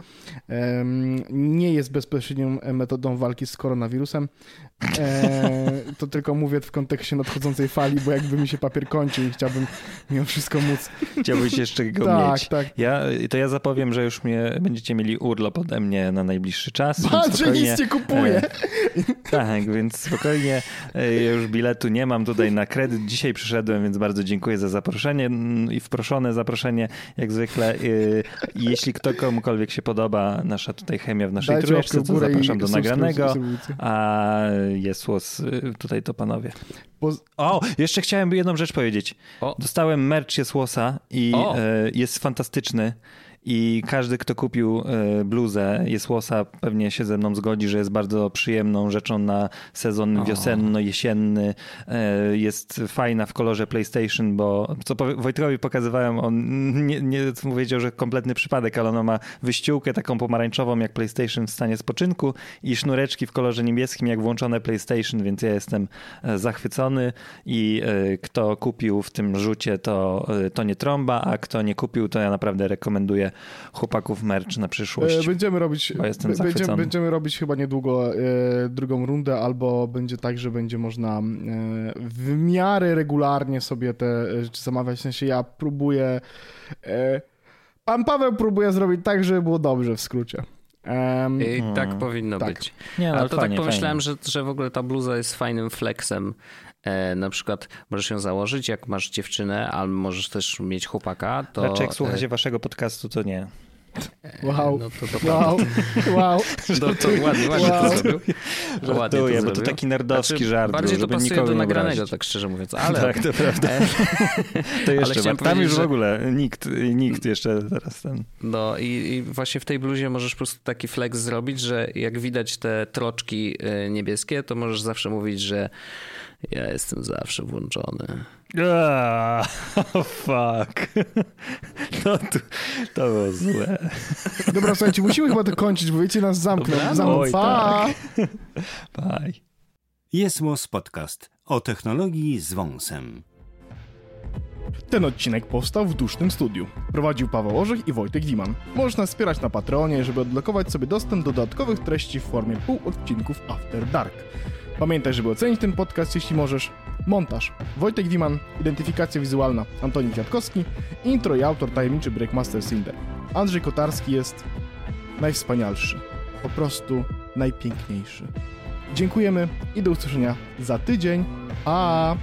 nie jest bezpośrednią metodą walki z koronawirusem. E, to tylko mówię w kontekście nadchodzącej fali, bo jakby mi się papier kończył i chciałbym mimo wszystko móc. Chciałbyś jeszcze go tak, mieć. Tak, ja, To ja zapowiem, że już mnie, będziecie mieli urlop ode mnie na najbliższy czas. Patrz, że nic nie kupuję. E, tak, więc spokojnie. E, ja już biletu nie mam tutaj na kredyt. Dzisiaj przyszedłem, więc bardzo dziękuję za zaproszenie mm, i wproszone zaproszenie, jak zwykle. E, jeśli kto komukolwiek się podoba nasza tutaj chemia w naszej trójeczce, to zapraszam do nagranego. A jest łos y, tutaj to panowie. O, jeszcze chciałem jedną rzecz powiedzieć. O. Dostałem merch jest łosa i o. jest fantastyczny. I każdy, kto kupił e, bluzę Jesłosa pewnie się ze mną zgodzi, że jest bardzo przyjemną rzeczą na sezon wiosenno-jesienny. E, jest fajna w kolorze PlayStation, bo co Wojtkowi pokazywałem, on nie, nie powiedział, że kompletny przypadek, ale ona ma wyściółkę taką pomarańczową jak PlayStation w stanie spoczynku i sznureczki w kolorze niebieskim jak włączone PlayStation, więc ja jestem e, zachwycony i kto kupił w tym rzucie to, to nie trąba, a kto nie kupił to ja naprawdę rekomenduję chłopaków merch na przyszłość. E, będziemy robić, będziemy, będziemy robić chyba niedługo e, drugą rundę, albo będzie tak, że będzie można e, w miarę regularnie sobie te rzeczy zamawiać. W sensie ja próbuję. Pan Paweł próbuje zrobić tak, żeby było dobrze w skrócie. Um, I tak hmm. powinno tak. być. Nie, no, Ale to tak fajnie, tak pomyślałem, że, że w ogóle ta bluza jest fajnym flexem E, na przykład możesz ją założyć, jak masz dziewczynę, albo możesz też mieć chłopaka. To... Raczej jak słucha się waszego podcastu, to nie. Wow. No to, to wow. wow. To, to ładnie, ładnie wow. to zrobił. Ładnie to bo to taki nerdowski znaczy, żart. Bardziej to pasuje do nagranego, tak szczerze mówiąc. Ale... Tak, to prawda. E, to jeszcze, tam już że... w ogóle nikt, nikt jeszcze teraz ten... No i, i, właśnie w tej bluzie możesz po prostu taki flex zrobić, że jak widać te troczki e, niebieskie, to możesz zawsze mówić, że ja jestem zawsze włączony. Ah, oh fuck. No to, to było złe. Dobra, słuchajcie, musimy chyba to kończyć, bo wiecie, nas zamkną. Zamkną. Oj, pa! Tak. Bye. Jest Podcast o technologii z wąsem. Ten odcinek powstał w dusznym studiu. Prowadził Paweł Orzech i Wojtek Diman. Możesz nas wspierać na Patronie, żeby odblokować sobie dostęp do dodatkowych treści w formie półodcinków After Dark. Pamiętaj, żeby ocenić ten podcast, jeśli możesz. Montaż Wojtek Wiman, identyfikacja wizualna Antoni Kwiatkowski, intro i autor tajemniczy Breakmaster Cinder. Andrzej Kotarski jest najwspanialszy, po prostu najpiękniejszy. Dziękujemy i do usłyszenia za tydzień. Pa!